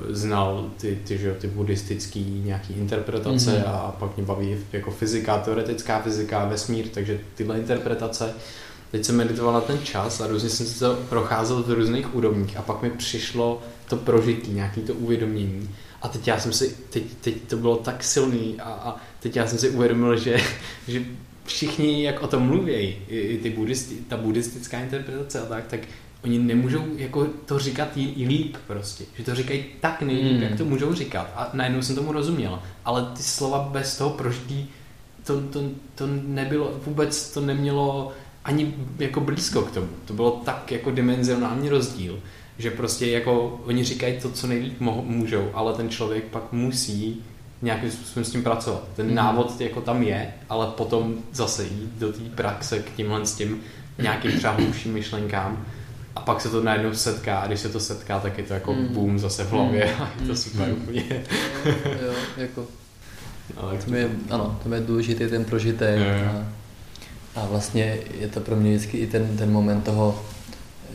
znal ty, ty, že, ty buddhistický nějaký interpretace mm-hmm. a pak mě baví jako fyzika, teoretická fyzika, vesmír, takže tyhle interpretace. Teď jsem meditoval na ten čas a různě jsem si to procházel v různých úrovních a pak mi přišlo to prožití, nějaký to uvědomění. A teď já jsem si, teď, teď to bylo tak silný a, a teď já jsem si uvědomil, že, že všichni, jak o tom mluví, i, i ty buddhisti, ta buddhistická interpretace a tak, tak oni nemůžou jako to říkat i líp prostě. Že to říkají tak nejlíp, hmm. jak to můžou říkat. A najednou jsem tomu rozuměl. Ale ty slova bez toho prožití, to, to, to nebylo, vůbec to nemělo ani jako blízko k tomu. To bylo tak jako dimenzionální rozdíl, že prostě jako oni říkají to, co nejlíp můžou, ale ten člověk pak musí nějakým způsobem s tím pracovat. Ten mm. návod jako tam je, ale potom zase jít do té praxe k tímhle s tím nějakým třeba myšlenkám a pak se to najednou setká a když se to setká, tak je to jako mm. boom zase v hlavě mm. a je to super mm. úplně. jo, jo, jako ale to je, ano, to je důležitý ten prožitek a, a vlastně je to pro mě vždycky i ten, ten moment toho,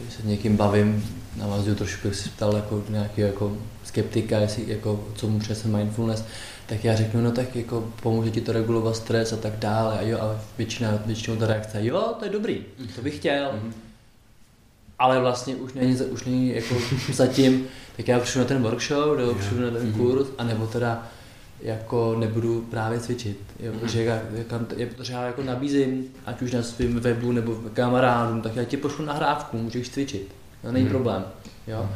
že se někým bavím, navazuju trošku, jak jsi ptal jako nějaký jako skeptika, jestli, jako, co mu přese mindfulness, tak já řeknu, no tak jako pomůže ti to regulovat stres a tak dále. A jo, a většina, většinou ta reakce, jo, to je dobrý, to bych chtěl. Mm-hmm. Ale vlastně už není, už není jako zatím, tak já přijdu na ten workshop, nebo přijdu na ten mhm. kurz, anebo teda jako nebudu právě cvičit, jo, mhm. protože já, já, protože já jako nabízím, ať už na svém webu nebo kamarádům, tak já ti pošlu nahrávku, můžeš cvičit, to není mm. problém, jo.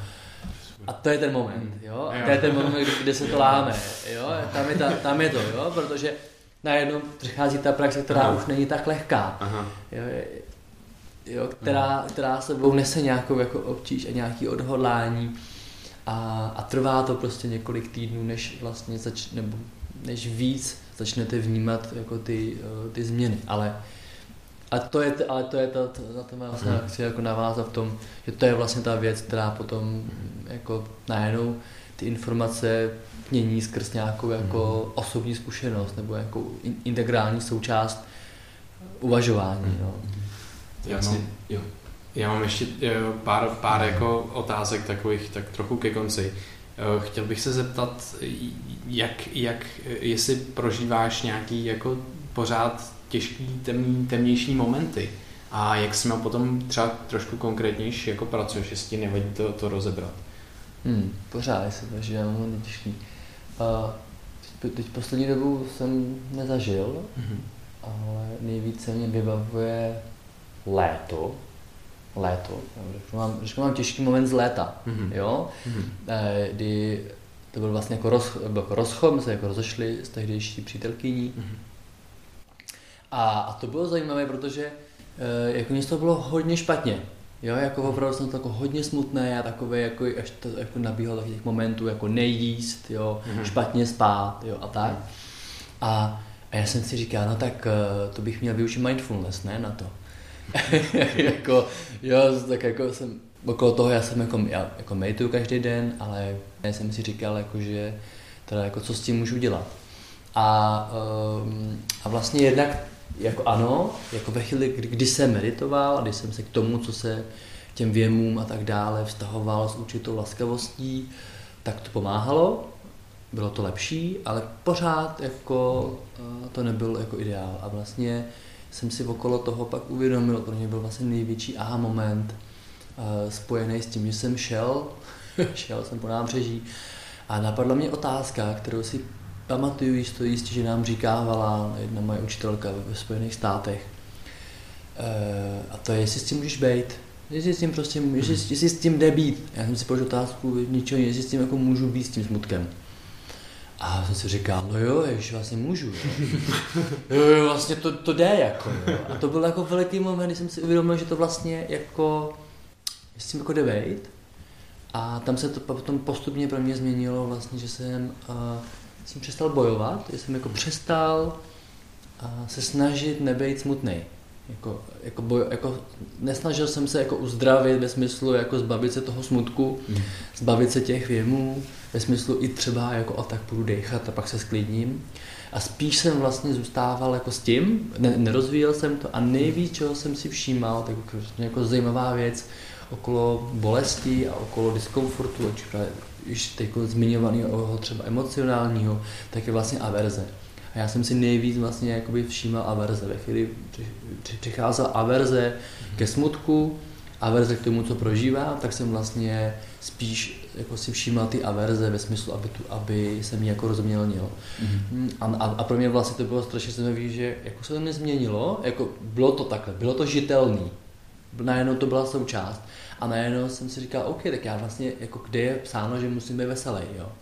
A to je ten moment, jo? A to je ten moment, kde, kde se to láme, jo? Tam je, ta, tam je to, jo? Protože najednou přichází ta praxe, která Aha. už není tak lehká, Aha. Jo? Jo? Která, která sebou nese nějakou jako obtíž a nějaký odhodlání a, a trvá to prostě několik týdnů, než vlastně zač, nebo než víc začnete vnímat jako ty, eh, ty změny, ale a to je, ale to je to, to na já vlastně chci jako navázat v tom, že to je vlastně ta věc, která potom jako najednou ty informace mění skrz nějakou jako hmm. osobní zkušenost nebo jako integrální součást uvažování. Hmm. No. Jasně, jo. Já mám ještě pár, pár jako otázek takových tak trochu ke konci. Eh, chtěl bych se zeptat, jak, jak jestli prožíváš nějaký jako pořád těžký, temný, temnější momenty. A jak s nimi potom třeba trošku konkrétnější jako pracuješ, jestli ti nevadí to, to rozebrat? Hmm, pořád se já mám těžký. A teď, teď poslední dobu jsem nezažil, mm-hmm. ale nejvíce mě vybavuje léto. Léto. Řeknu mám, řeknu mám těžký moment z léta, mm-hmm. jo? Mm-hmm. kdy to byl vlastně jako, roz, jako rozchod, my se jako rozešli s tehdejší přítelkyní. Mm-hmm a, a to bylo zajímavé, protože e, jako mě to bylo hodně špatně. Jo, jako opravdu jsem to jako hodně smutné a takové, jako, až to jako nabíhalo takových těch momentů, jako nejíst, jo, mm-hmm. špatně spát, jo, a tak. Mm. A, a já jsem si říkal, no tak uh, to bych měl využít mindfulness, ne, na to. jako, jo, tak jako jsem, okolo toho já jsem jako, já jako medituju každý den, ale já jsem si říkal, jako, že teda jako co s tím můžu dělat. A, um, a vlastně jednak jako ano, jako ve chvíli, kdy, kdy jsem meditoval a když jsem se k tomu, co se těm věmům a tak dále vztahoval s určitou laskavostí, tak to pomáhalo, bylo to lepší, ale pořád jako eh, to nebyl jako ideál. A vlastně jsem si okolo toho pak uvědomil, pro mě byl vlastně největší aha moment uh, spojený s tím, že jsem šel, šel jsem po nábřeží a napadla mě otázka, kterou si pamatuju jisto jistě, že nám říkávala jedna moje učitelka ve Spojených státech. E, a to je, jestli s tím můžeš být. Jestli s tím prostě, jestli, jestli s tím jde být. Já jsem si položil otázku, ničeho, jestli s tím jako můžu být s tím smutkem. A jsem si říkal, no jo, jež vlastně můžu. Jo, jo, jo vlastně to, to jde jako. Jo. A to byl jako veliký moment, kdy jsem si uvědomil, že to vlastně jako, s tím jako jde být. A tam se to potom postupně pro mě změnilo vlastně, že jsem uh, jsem přestal bojovat, že jsem jako přestal se snažit nebejt smutný. Jako, jako, boj, jako, nesnažil jsem se jako uzdravit ve smyslu jako zbavit se toho smutku, mm. zbavit se těch věmů, ve smyslu i třeba jako a tak půjdu dechat a pak se sklidním. A spíš jsem vlastně zůstával jako s tím, ne, nerozvíjel jsem to a nejvíc, čeho jsem si všímal, tak jako, jako zajímavá věc, okolo bolesti a okolo diskomfortu, ať už teď zmiňovaného třeba emocionálního, tak je vlastně averze. A já jsem si nejvíc vlastně jakoby všímal averze. Ve chvíli přicházela averze ke smutku, averze k tomu, co prožívám, tak jsem vlastně spíš jako si všímal ty averze ve smyslu, aby, tu, aby se mi jako rozumělnil. Mm-hmm. A, a, a, pro mě vlastně to bylo strašně zajímavé, že jako se to nezměnilo, jako bylo to takhle, bylo to žitelný. Najednou to byla součást. A najednou jsem si říkal, OK, tak já vlastně, jako kde je psáno, že musím být veselý, jo.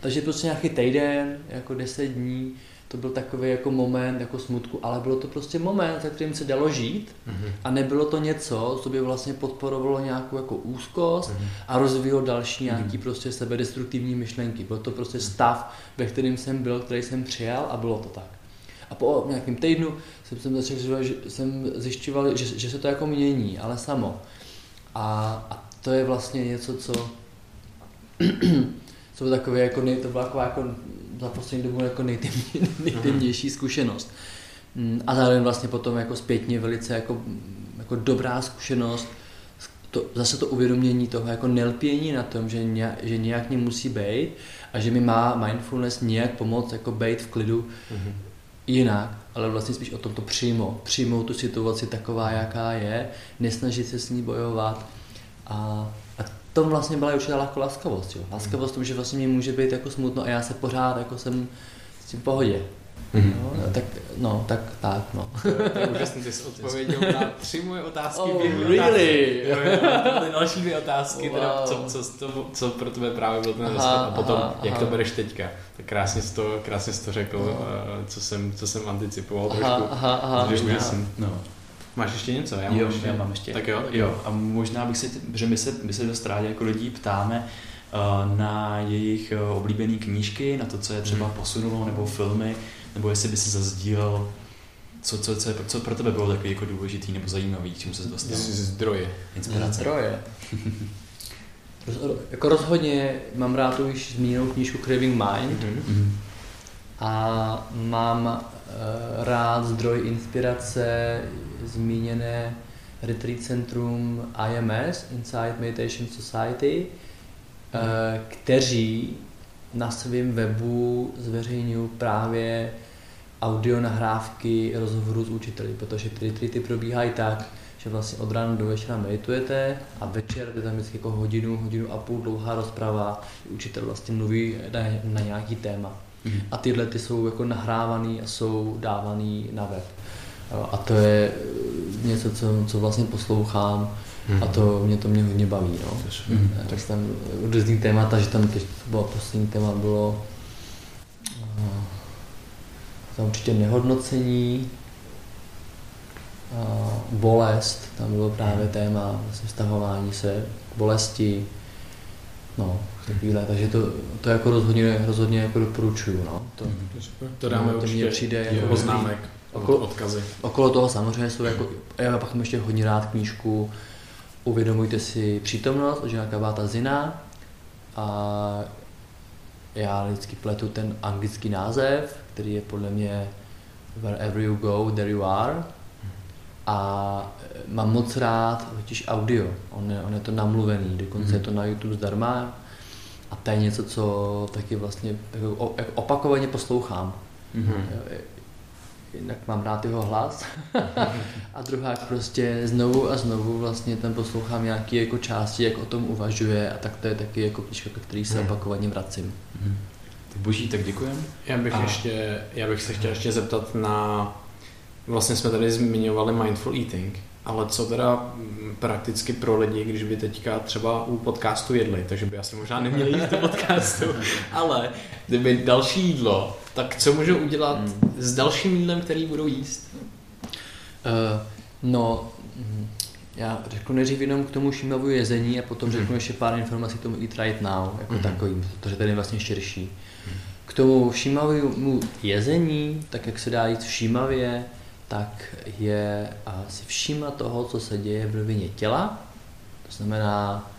Takže prostě nějaký týden, jako deset dní, to byl takový jako moment jako smutku, ale bylo to prostě moment, za kterým se dalo žít mm-hmm. a nebylo to něco, co by vlastně podporovalo nějakou jako úzkost mm-hmm. a rozvíjelo další mhm. nějaký mm-hmm. prostě sebedestruktivní myšlenky. Byl to prostě stav, ve kterým jsem byl, který jsem přijal a bylo to tak. A po nějakém týdnu jsem, jsem začal, že jsem zjišťoval, že, že se to jako mění, ale samo. A, a to je vlastně něco, co, co bylo takové jako, to byla taková jako za poslední dobu jako nejtemně, nejtemnější zkušenost. Mm, a zároveň vlastně potom jako zpětně velice jako, jako dobrá zkušenost, to, zase to uvědomění toho jako nelpění na tom, že, nějak, že nějak ní musí být a že mi má mindfulness nějak pomoct jako být v klidu mm-hmm. jinak, ale vlastně spíš o tom to přijmout. Přijmout tu situaci taková, jaká je, nesnažit se s ní bojovat a tom vlastně byla určitá lehko laskavost. Jo. Laskavost tom, že vlastně mě může být jako smutno a já se pořád jako jsem s tím v pohodě. Mm-hmm. No, tak, no, tak, tak, no. To, to je úžasný, ty jsi odpověděl na tři moje otázky. Oh, really? Jo, jo, další dvě otázky, wow. teda, co, co, co, co, pro tebe právě byl ten aha, a potom, aha, jak aha. to bereš teďka. Tak krásně jsi to, krásně jsi to řekl, aha. co, jsem, co jsem anticipoval aha, trošku. Aha, aha, aha. No. Máš ještě něco? Já mám, jo, ještě. já mám ještě. Tak jo, jo. A možná bych si, že my se, my se dost rádi jako lidí ptáme uh, na jejich uh, oblíbené knížky, na to, co je třeba hmm. posunulo, nebo filmy, nebo jestli by se zazdílel co, co, co, co pro tebe bylo takový jako důležitý nebo zajímavý, k čemu se dostal? Zdroje. Inspirace. Zdroje. Roz, jako rozhodně mám rád tu již zmíněnou knížku Craving Mind mm-hmm. a mám uh, rád zdroj inspirace zmíněné retreat centrum IMS, Inside Meditation Society, hmm. kteří na svém webu zveřejňují právě audio nahrávky rozhovorů s učiteli, protože ty retreaty probíhají tak, že vlastně od rána do večera meditujete a večer je tam vždycky jako hodinu, hodinu a půl dlouhá rozprava, učitel vlastně mluví na, na nějaký téma. Mm. A tyhle ty jsou jako nahrávaný a jsou dávaný na web. A to je něco, co, co vlastně poslouchám hmm. a to mě to mě hodně baví. No. Hmm. Tak tam různý témata, že tam teď to bylo poslední téma bylo uh, tam určitě nehodnocení, uh, bolest, tam bylo právě hmm. téma vlastně vztahování se k bolesti, no, takovýhle, takže to, to jako rozhodně, rozhodně jako doporučuju, no. To, to dáme to určitě přijde jako oznámek. Okolo, odkazy. Okolo toho samozřejmě jsou jako, já pak mám ještě hodně rád knížku Uvědomujte si přítomnost od Žena Kabáta Zina a já vždycky pletu ten anglický název, který je podle mě Wherever you go, there you are. A mám moc rád totiž audio, on je, on je to namluvený, dokonce mm-hmm. je to na YouTube zdarma. A to je něco, co taky vlastně jako opakovaně poslouchám. Mm-hmm jednak mám rád jeho hlas a druhá prostě znovu a znovu vlastně tam poslouchám nějaké jako části, jak o tom uvažuje a tak to je taky jako knížka, který se hmm. opakovaně vracím. Tak boží, tak děkujem. Já bych, a... ještě, já bych se chtěl ještě zeptat na, vlastně jsme tady zmiňovali mindful eating, ale co teda prakticky pro lidi, když by teďka třeba u podcastu jedli, takže by asi možná neměli jít do podcastu, ale kdyby další jídlo, tak co můžou udělat hmm. s dalším jídlem, který budou jíst? Uh, no, hm, já řeknu nejdřív jenom k tomu šímavu jezení a potom řeknu hmm. ještě pár informací k tomu Eat Right Now, jako hmm. takovým, protože tady je vlastně širší. Hmm. K tomu všímavému jezení, tak jak se dá jít všímavě, tak je si všímat toho, co se děje v rovině těla, to znamená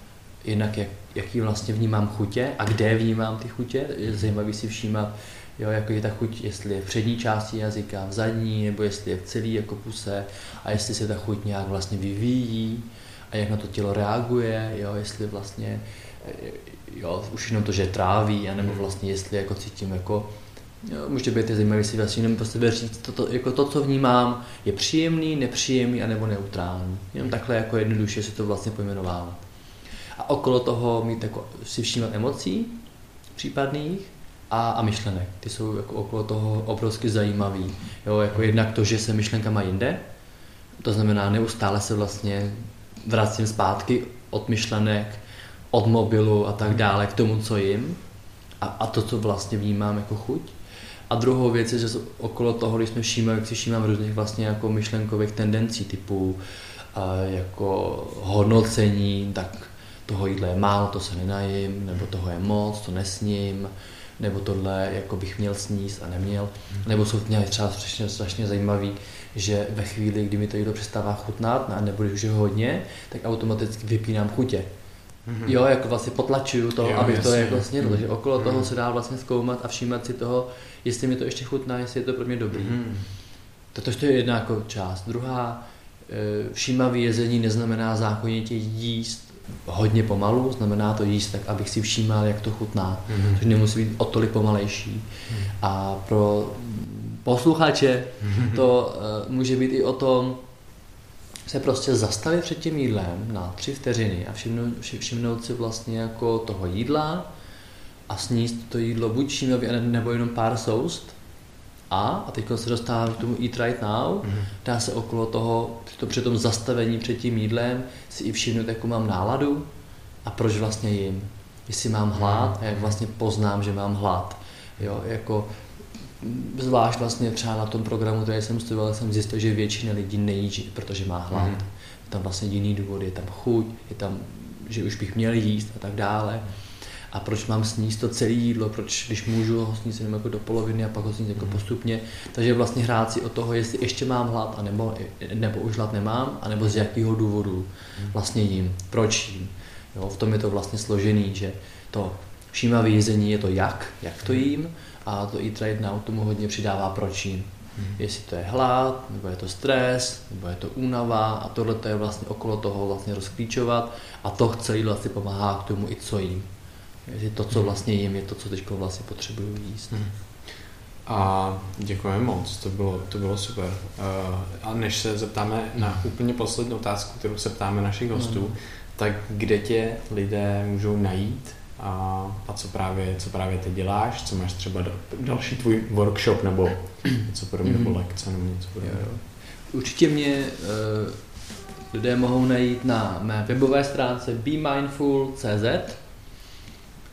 jednak jak, jaký vlastně vnímám chutě a kde vnímám ty chutě, je zajímavý si všímat, jo, jako je ta chuť, jestli je v přední části jazyka, v zadní, nebo jestli je v celý jako puse a jestli se ta chuť nějak vlastně vyvíjí a jak na to tělo reaguje, jo, jestli vlastně jo, už jenom to, že tráví, anebo vlastně jestli jako cítím jako může být zajímavý si vlastně jenom pro sebe říct, to, to, jako to, co vnímám, je příjemný, nepříjemný anebo neutrální. Jenom takhle jako jednoduše si to vlastně pojmenovávat. A okolo toho mít jako si všímat emocí případných a, a myšlenek. Ty jsou jako okolo toho obrovsky zajímavý. Jo, jako jednak to, že se myšlenka má jinde, to znamená neustále se vlastně vracím zpátky od myšlenek, od mobilu a tak dále k tomu, co jim a, a to, co vlastně vnímám jako chuť. A druhou věc je, že okolo toho, když jsme všímali, jak si všímám různých vlastně jako myšlenkových tendencí typu a jako hodnocení, tak toho jídla je málo, to se nenajím, nebo toho je moc, to nesním, nebo tohle jako bych měl sníst a neměl. Nebo jsou mě třeba strašně, strašně zajímavý, že ve chvíli, kdy mi to jídlo přestává chutnat, nebo když už je hodně, tak automaticky vypínám chutě. Mm-hmm. Jo, jako vlastně potlačuju to, jo, abych jasně. to jako snědl, mm-hmm. že okolo mm-hmm. toho mhm. se dá vlastně zkoumat a všímat si toho, jestli mi to ještě chutná, jestli je to pro mě dobrý. Mm-hmm. Toto je jedna jako část. Druhá, e, všímavý jezení neznamená zákonitě jíst hodně pomalu, znamená to jíst tak, abych si všímal, jak to chutná, mm-hmm. což nemusí být o tolik pomalejší. Mm-hmm. A pro posluchače to uh, může být i o tom, se prostě zastavit před tím jídlem na tři vteřiny a všimnout, všimnout si vlastně jako toho jídla a sníst to jídlo buď šímavě, nebo jenom pár soust. A, a teď se dostávám k tomu eat right now, mm-hmm. dá se okolo toho, to, při tom zastavení před tím jídlem si i všimnout, jakou mám náladu a proč vlastně jim. Jestli mám hlad a jak vlastně poznám, že mám hlad. Jo, jako zvlášť vlastně třeba na tom programu, který jsem studoval, jsem zjistil, že většina lidí nejí, protože má hlad. Mm. Je tam vlastně jiný důvod, je tam chuť, je tam, že už bych měl jíst a tak dále. A proč mám sníst to celé jídlo, proč když můžu ho sníst jenom jako do poloviny a pak ho sníst jako mm. postupně. Takže vlastně hrát si o toho, jestli ještě mám hlad, anebo, nebo už hlad nemám, anebo z jakého důvodu mm. vlastně jím, proč jím. Jo, v tom je to vlastně složený, že to všímavé jezení je to jak, jak to jím, a to Eat Right Now tomu hodně přidává pročím. Hmm. Jestli to je hlad, nebo je to stres, nebo je to únava a tohle to je vlastně okolo toho vlastně rozklíčovat a to celý vlastně pomáhá k tomu i co jím. Jestli to, co hmm. vlastně jím, je to, co teď vlastně potřebuju jíst. Hmm. A děkujeme moc, to bylo, to bylo super. Uh, a než se zeptáme na úplně poslední otázku, kterou se ptáme našich hostů, hmm. tak kde tě lidé můžou najít a, a co, právě, co právě ty děláš, co máš třeba další tvůj workshop nebo něco podobného, mm-hmm. nebo lekce nebo něco podobného. Určitě mě uh, lidé mohou najít na mé webové stránce BeMindful.cz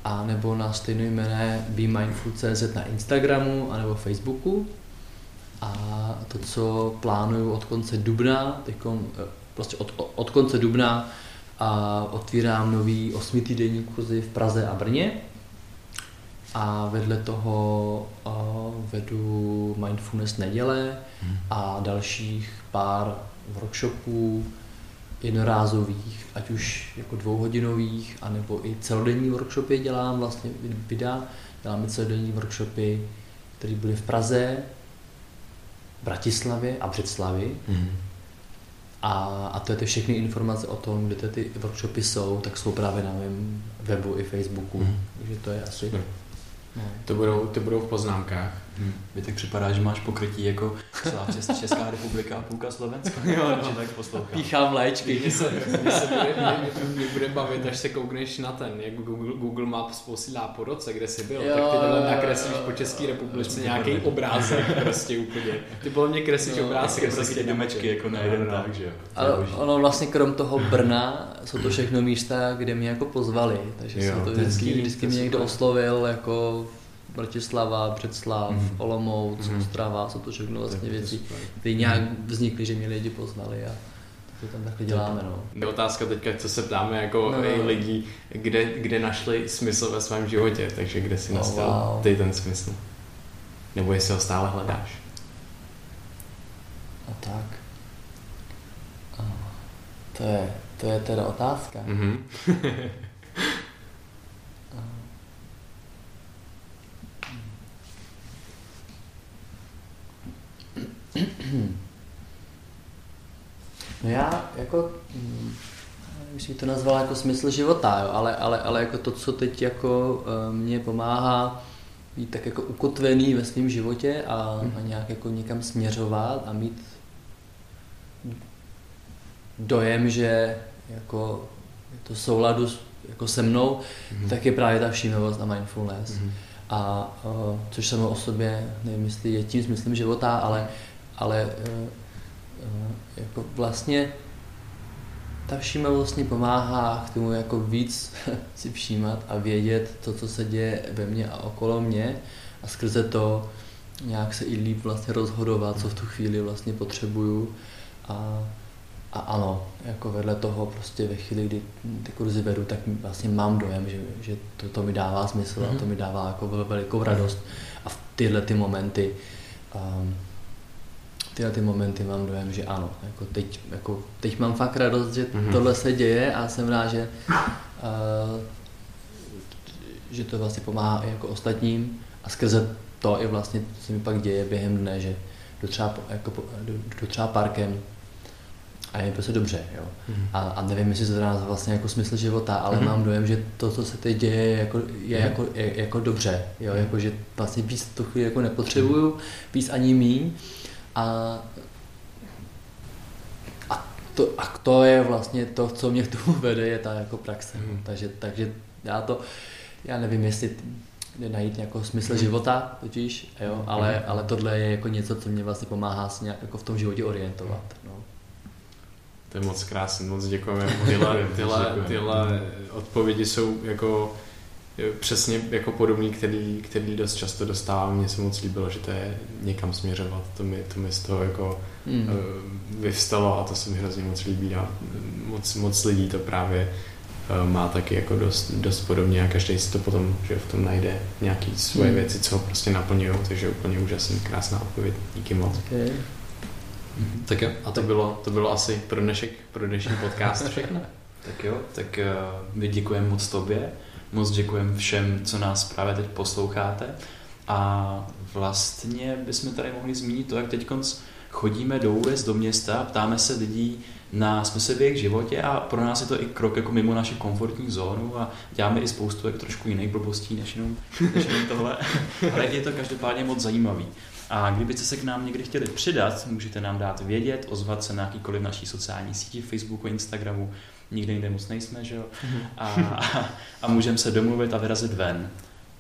a nebo na stejnojmené BeMindful.cz na Instagramu a nebo Facebooku. A to, co plánuju od konce dubna, teďkom, eh, prostě od, od konce dubna a otvírám nový osmitýdenní kurzy v Praze a Brně. A vedle toho vedu Mindfulness neděle hmm. a dalších pár workshopů jednorázových, ať už jako dvouhodinových, anebo i celodenní workshopy dělám, vlastně videa, děláme celodenní workshopy, které byly v Praze, Bratislavě a Břeclavi. Hmm. A, a to je ty všechny informace o tom, kde ty workshopy jsou, tak jsou právě na mém webu i Facebooku. Mm. Takže to je asi... No. To, budou, to budou v poznámkách. Hmm. Mně tak připadá, že máš pokrytí jako celá Česká republika a půlka Slovenska. jo, no. tak poslouchám. Píchám léčky. Mě se, mě se bude, mě, mě bude bavit, až se koukneš na ten, jak Google, Google Maps posílá po roce, kde jsi byl, jo, tak ty tohle nakreslíš po České republice nějaký obrázek prostě úplně. Ty podle mě kreslíš no, obrázek. Kreslíš ty domečky jako na jeden tak, že jo. Ale ono vlastně krom toho Brna jsou to všechno místa, kde mě jako pozvali, takže jo, to vždycky, vždycky mě někdo oslovil jako Bratislava, Břeclav, mm. Olomouc, mm. Ostrava, jsou to všechno vlastně věci, které nějak vznikly, že mě lidi poznali a to tam takhle děláme. No. Je otázka teďka, co se ptáme jako no, no. lidí, kde, kde našli smysl ve svém životě, takže kde si oh, wow. ty ten smysl? Nebo jestli ho stále hledáš? A tak. To je, to je teda otázka. Mm-hmm. No já jako mm, nevím, to nazval jako smysl života, jo, ale, ale, ale jako to, co teď jako uh, mě pomáhá být tak jako ukotvený ve svém životě a, a nějak jako někam směřovat a mít dojem, že jako je to souladu jako se mnou, hmm. tak je právě ta všímavost a mindfulness. Hmm. A uh, což samo o sobě, nevím, jestli je tím smyslem života, ale, ale uh, uh, jako vlastně ta všímavost vlastně pomáhá k tomu jako víc si všímat a vědět to, co se děje ve mně a okolo mě a skrze to nějak se i líp vlastně rozhodovat, co v tu chvíli vlastně potřebuju a, a ano, jako vedle toho prostě ve chvíli, kdy ty kurzy vedu, tak vlastně mám dojem, že, že to, to mi dává smysl mm-hmm. a to mhm. mi dává jako velikou radost a v tyhle ty momenty um, tyhle ty momenty mám dojem, že ano, jako teď, jako teď mám fakt radost, že mm-hmm. tohle se děje a jsem rád, že, uh, že to vlastně pomáhá i jako ostatním a skrze to i vlastně se mi pak děje během dne, že jdu třeba, jako, jdu, jdu třeba parkem a je prostě dobře, jo. Mm-hmm. A, a nevím, jestli to nás vlastně jako smysl života, ale mm-hmm. mám dojem, že to, co se teď děje, je jako, je mm-hmm. jako, je, jako dobře, jo, mm-hmm. jako, že vlastně víc tu chvíli jako nepotřebuju, víc ani míň, a, a, to, a to je vlastně to, co mě k tomu vede, je ta jako praxe. Mm. Takže, takže já to, já nevím, jestli najít jako smysl mm. života totiž, jo, mhm. ale, mm. ale tohle je jako něco, co mě vlastně pomáhá se nějak jako v tom životě orientovat. No. To je moc krásný, moc děkujeme. Tyhle, tyhle, tyhle odpovědi jsou jako přesně jako podobný, který, který dost často dostávám. Mně se moc líbilo, že to je někam směřovat. To mi, to mi z toho jako mm. vyvstalo a to se mi hrozně moc líbí a moc, moc lidí to právě eh, má taky jako dost, dost podobně a každý si to potom že v tom najde nějaký svoje mm. věci, co ho prostě naplňují, takže úplně úžasný, krásná odpověď. Díky moc. Okay. Mm-hmm. Tak jo, a to bylo, to bylo asi pro dnešek, pro dnešní podcast všechno. tak jo, tak uh, my děkujeme moc tobě Moc děkujeme všem, co nás právě teď posloucháte. A vlastně bychom tady mohli zmínit to, jak teď chodíme do ulic, do města, ptáme se lidí na smysl v jejich životě a pro nás je to i krok jako mimo naši komfortní zónu a děláme i spoustu jak trošku jiných blbostí než jenom, než jenom tohle. Ale je to každopádně moc zajímavý. A kdybyste se k nám někdy chtěli přidat, můžete nám dát vědět, ozvat se na jakýkoliv naší sociální síti, Facebooku, Instagramu, nikde jinde moc nejsme, že jo? Mhm. A, a, a můžeme se domluvit a vyrazit ven.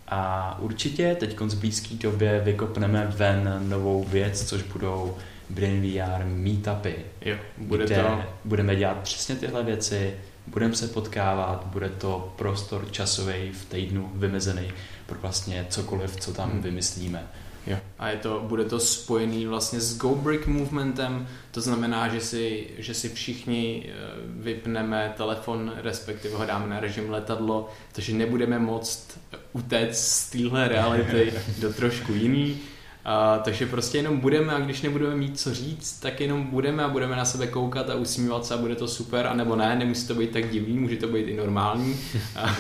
A určitě teď v blízké době vykopneme ven novou věc, což budou Brain VR meetupy. Jo, bude kde to... budeme dělat přesně tyhle věci, budeme se potkávat, bude to prostor časový v týdnu vymezený pro vlastně cokoliv, co tam hmm. vymyslíme. Jo. A je to, bude to spojený vlastně s Go Brick movementem, to znamená, že si, že si všichni eh, vypneme telefon, respektive ho dáme na režim letadlo, takže nebudeme moct utéct z téhle reality do trošku jiný a, takže prostě jenom budeme a když nebudeme mít co říct, tak jenom budeme a budeme na sebe koukat a usmívat se a bude to super, anebo ne, nemusí to být tak divný, může to být i normální, a,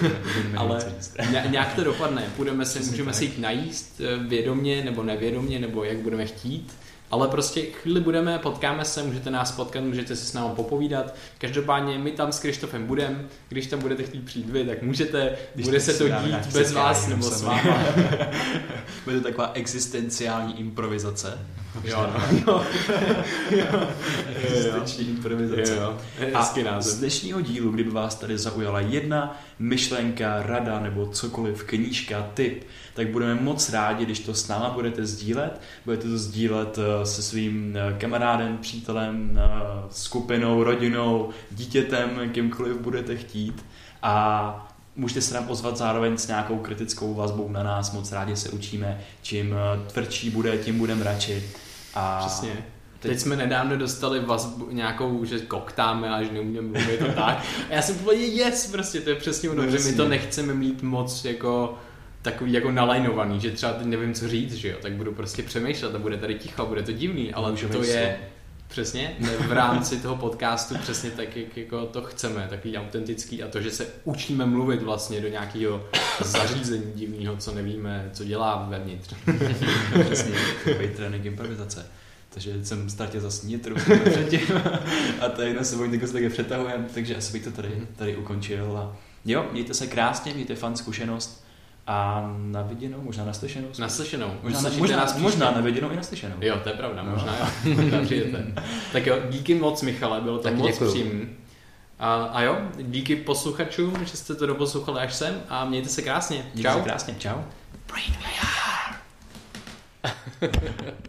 ale nějak to dopadne, budeme se, můžeme si jít najíst eh, vědomně nebo nevědomně, nebo jak budeme chtít ale prostě chvíli budeme, potkáme se, můžete nás potkat, můžete si s námi popovídat. Každopádně my tam s Krištofem budeme, když tam budete chtít přijít vy, tak můžete, když bude se to dít bez vás nebo s váma. bude to taková existenciální improvizace. Jo, no. jo. jo. Existenční improvizace. Jo, jo. A z dnešního dílu, kdyby vás tady zaujala jedna myšlenka, rada nebo cokoliv, knížka, tip, tak budeme moc rádi, když to s náma budete sdílet. Budete to sdílet eh, se svým eh, kamarádem, přítelem, eh, skupinou, rodinou, dítětem, kýmkoliv budete chtít. A můžete se nám ozvat zároveň s nějakou kritickou vazbou na nás, moc rádi se učíme, čím tvrdší bude, tím budeme radši. A Přesně. Teď, teď jsme nedávno dostali vazbu nějakou, že koktáme a že neumíme mluvit a tak. A já jsem úplně yes, prostě to je přesně ono, že my to nechceme mít moc jako takový jako nalajnovaný, že třeba teď nevím, co říct, že jo, tak budu prostě přemýšlet a bude tady ticho, bude to divný, ale Můžeme to je přesně v rámci toho podcastu přesně tak, jak jako to chceme, takový autentický a to, že se učíme mluvit vlastně do nějakého zařízení divného, co nevíme, co dělá vevnitř. přesně, takový trénink improvizace. takže jsem ztratil zase nitru předtím a tady na sebou někdo se také přetahujeme, takže asi bych to tady, mhm. tady ukončil a jo, mějte se krásně, mějte fan zkušenost a na viděnou, možná na slyšenou. Na slyšenou. Možná, možná, nás možná na viděnou i na slyšenou. Jo, to je pravda, no. možná jo. tak jo, díky moc Michale, bylo to tak moc příjemné. A, a jo, díky posluchačům, že jste to doposlouchali až sem a mějte se krásně. Mějte Čau. se krásně, čau. Me